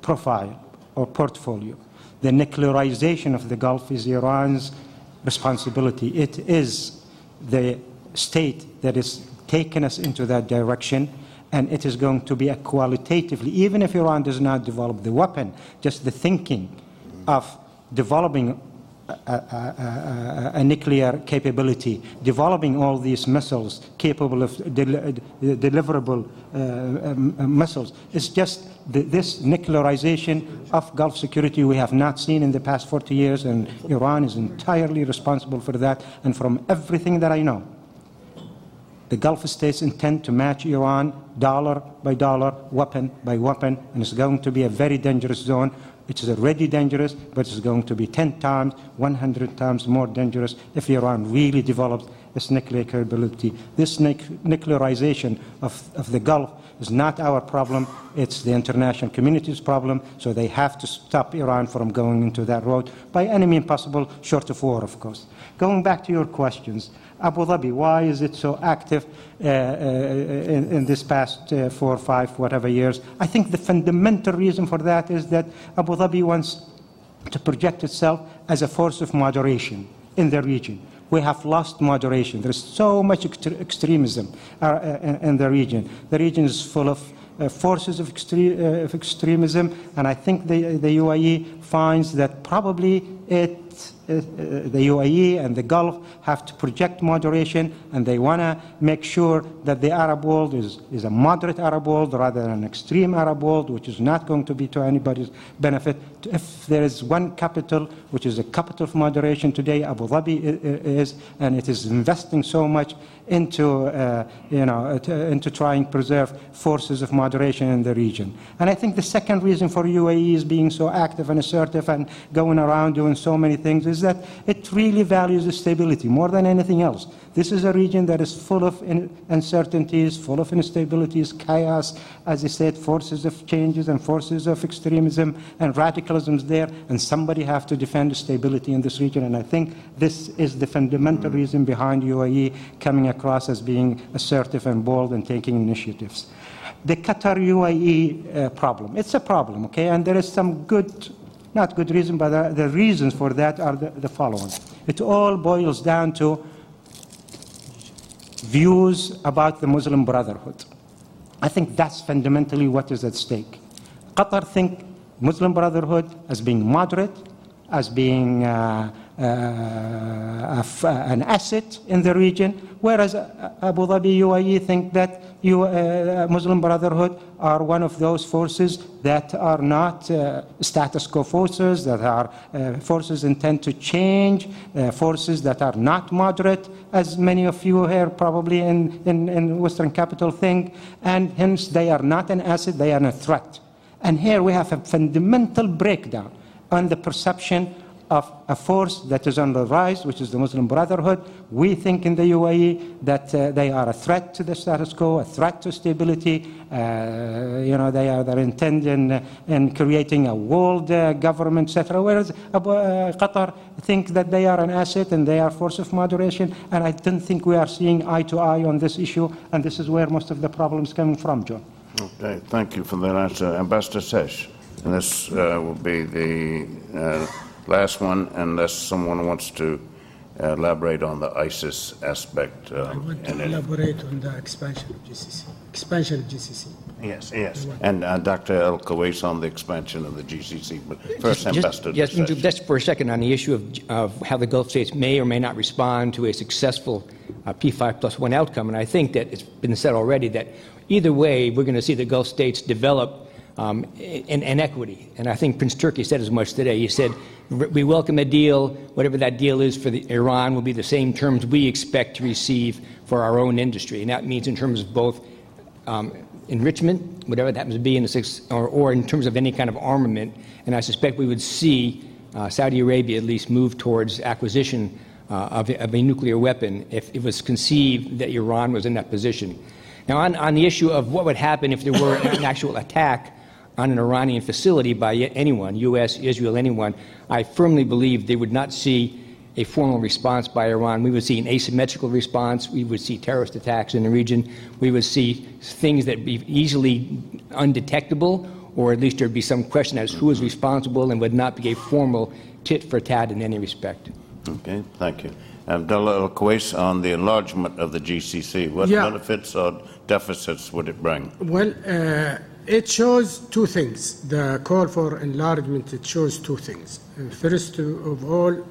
[SPEAKER 5] profile or portfolio. The nuclearization of the Gulf is Iran's responsibility. It is the state that is taking us into that direction, and it is going to be a qualitatively, even if Iran does not develop the weapon, just the thinking of developing a, a, a, a nuclear capability, developing all these missiles capable of del- deliverable uh, um, missiles. It's just this nuclearization of Gulf security we have not seen in the past 40 years, and Iran is entirely responsible for that. And from everything that I know, the Gulf states intend to match Iran dollar by dollar, weapon by weapon, and it's going to be a very dangerous zone. It is already dangerous, but it's going to be 10 times, 100 times more dangerous if Iran really develops its nuclear capability. This nuc- nuclearization of, of the Gulf is not our problem, it's the international community's problem, so they have to stop Iran from going into that road by any means possible, short of war, of course. Going back to your questions, Abu Dhabi, why is it so active uh, uh, in, in, this past uh, four, five, whatever years? I think the fundamental reason for that is that Abu Dhabi wants to project itself as a force of moderation in the region. We have lost moderation. There's so much ext- extremism uh, in, in the region. The region is full of uh, forces of, extre- uh, of, extremism, and I think the, the UAE finds that probably it uh, the UAE and the Gulf have to project moderation and they want to make sure that the Arab world is, is a moderate Arab world rather than an extreme Arab world, which is not going to be to anybody's benefit. If there is one capital, which is a capital of moderation today, Abu Dhabi is, and it is investing so much into, uh, you know, into trying to preserve forces of moderation in the region. And I think the second reason for UAE is being so active and assertive and going around doing so many things is that it really values the stability more than anything else. This is a region that is full of uncertainties, full of instabilities, chaos, as I said, forces of changes and forces of extremism and radicalisms there, and somebody have to defend the stability in this region. And I think this is the fundamental reason behind UAE coming across as being assertive and bold and taking initiatives. The Qatar UAE uh, problem, it's a problem, okay, and there is some good not good reason, but the, the reasons for that are the, the, following. It all boils down to views about the Muslim Brotherhood. I think that's fundamentally what is at stake. Qatar think Muslim Brotherhood as being moderate, as being uh, uh, an asset in the region, whereas uh, Abu Dhabi, UAE think that you, uh, Muslim Brotherhood are one of those forces that are not uh, status quo forces, that are uh, forces intent to change, uh, forces that are not moderate, as many of you here probably in, in, in Western capital think, and hence they are not an asset, they are a threat. And here we have a fundamental breakdown on the perception of a force that is on the rise, which is the Muslim Brotherhood. We think in the UAE that uh, they are a threat to the status quo, a threat to stability. Uh, you know, they are their intent in, in creating a world uh, government, etc. Whereas Abu, uh, Qatar think that they are an asset and they are a force of moderation. And I don't think we are seeing eye to eye on this issue. And this is where most of the problems coming from, John.
[SPEAKER 1] Okay, thank you for that answer. Ambassador Seche. And this uh, will be the uh, last one, unless someone wants to elaborate on the ISIS aspect.
[SPEAKER 6] I
[SPEAKER 1] um,
[SPEAKER 6] want
[SPEAKER 1] and
[SPEAKER 6] to
[SPEAKER 1] it-
[SPEAKER 6] elaborate on the expansion of GCC. Expansion of GCC.
[SPEAKER 1] Yes, yes. And uh, Dr. El Kuwaiz on the expansion of the GCC. But first,
[SPEAKER 3] Just-
[SPEAKER 1] Ambassador
[SPEAKER 3] Yes,
[SPEAKER 1] Seche.
[SPEAKER 3] just for a second on the issue of, of how the Gulf states may or may not respond to a successful uh, P5 plus one outcome. And I think that it's been said already that either way, we're going to see the Gulf states develop um, in, in equity. And I think Prince Turki said as much today. He said, we welcome a deal, whatever that deal is for Iran will be the same terms we expect to receive for our own industry. And that means in terms of both um, enrichment, whatever that happens to be, in the six, or, or in terms of any kind of armament. And I suspect we would see uh, Saudi Arabia at least move towards acquisition uh, of, of a nuclear weapon if it was conceived that Iran was in that position. Now, on, on the issue of what would happen if there were an actual attack on an Iranian facility by anyone, U.S., Israel, anyone, I firmly believe they would not see a formal response by Iran. We would see an asymmetrical response. We would see terrorist attacks in the region. We would see things that would be easily undetectable, or at least there'd be some question as who is responsible and would not be a formal tit for tat in any respect.
[SPEAKER 1] Okay, thank you. Abdullah El Kuwaiz on the enlargement of the GCC. What
[SPEAKER 6] Yeah.
[SPEAKER 1] benefits or deficits would it bring?
[SPEAKER 6] Well, uh, it shows two things. The call for enlargement, it shows two things. Uh, First of all,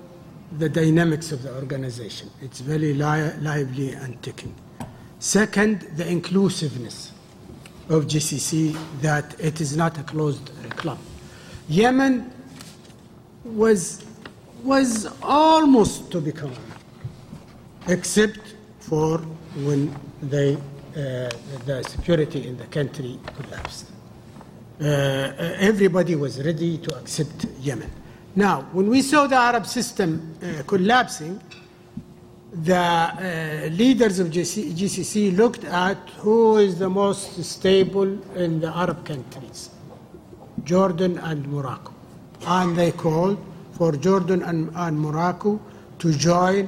[SPEAKER 6] the dynamics of the organization. It's very li- lively and ticking. Second, the inclusiveness of GCC, that it is not a closed club. Yemen was, was almost to become except for when they, the security in the country collapsed. Uh, everybody was ready to accept Yemen. Now, when we saw the Arab system uh, collapsing, the uh, leaders of GC, GCC looked at who is the most stable in the Arab countries, Jordan and Morocco. And they called for Jordan and, and Morocco to join,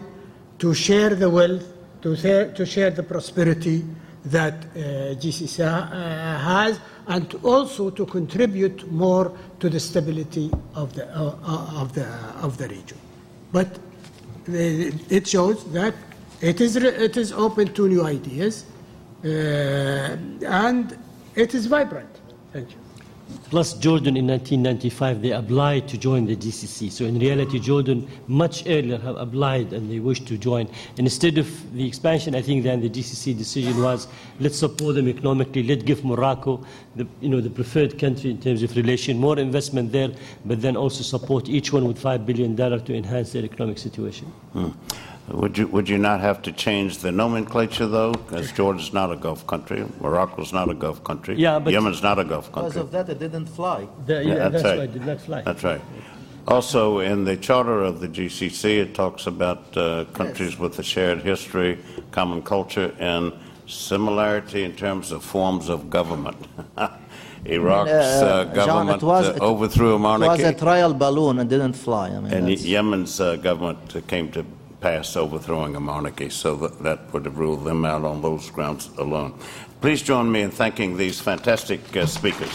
[SPEAKER 6] to share the wealth, to, to share the prosperity that uh, GCC uh, has, and also to contribute more to the stability of the, uh, uh, of the, of the region. But the- it shows that it is, it is open to new ideas uh, and it is vibrant. Thank you.
[SPEAKER 2] Plus, Jordan in 1995, they applied to join the GCC. So, in reality, Jordan much earlier have applied and they wish to join. And instead of the expansion, I think then the GCC decision was let's support them economically, let's give Morocco the, you know, the preferred country in terms of relation, more investment there, but then also support each one with $5 billion to enhance their economic situation. Hmm.
[SPEAKER 1] Would you, would you not have to change the nomenclature, though? Because Jordan's not a Gulf country, Morocco's not a Gulf country.
[SPEAKER 2] Yeah, but-
[SPEAKER 1] Yemen's not a Gulf country.
[SPEAKER 4] Because
[SPEAKER 1] country.
[SPEAKER 4] of that, it didn't fly.
[SPEAKER 2] The,
[SPEAKER 1] Yeah,
[SPEAKER 2] yeah,
[SPEAKER 1] that's
[SPEAKER 2] that's,
[SPEAKER 1] right.
[SPEAKER 2] why it did not fly.
[SPEAKER 1] That's right. Also, in the charter of the GCC, it talks about uh, countries with a shared history, common culture, and similarity in terms of forms of government. [LAUGHS] Iraq's uh,
[SPEAKER 4] John,
[SPEAKER 1] government
[SPEAKER 4] it was,
[SPEAKER 1] uh, overthrew a monarchy.
[SPEAKER 4] It was a trial balloon and didn't fly. I mean,
[SPEAKER 1] and
[SPEAKER 4] that's-
[SPEAKER 1] Yemen's uh, government uh, came to pass overthrowing a monarchy, so that, that would have ruled them out on those grounds alone. Please join me in thanking these fantastic uh, speakers.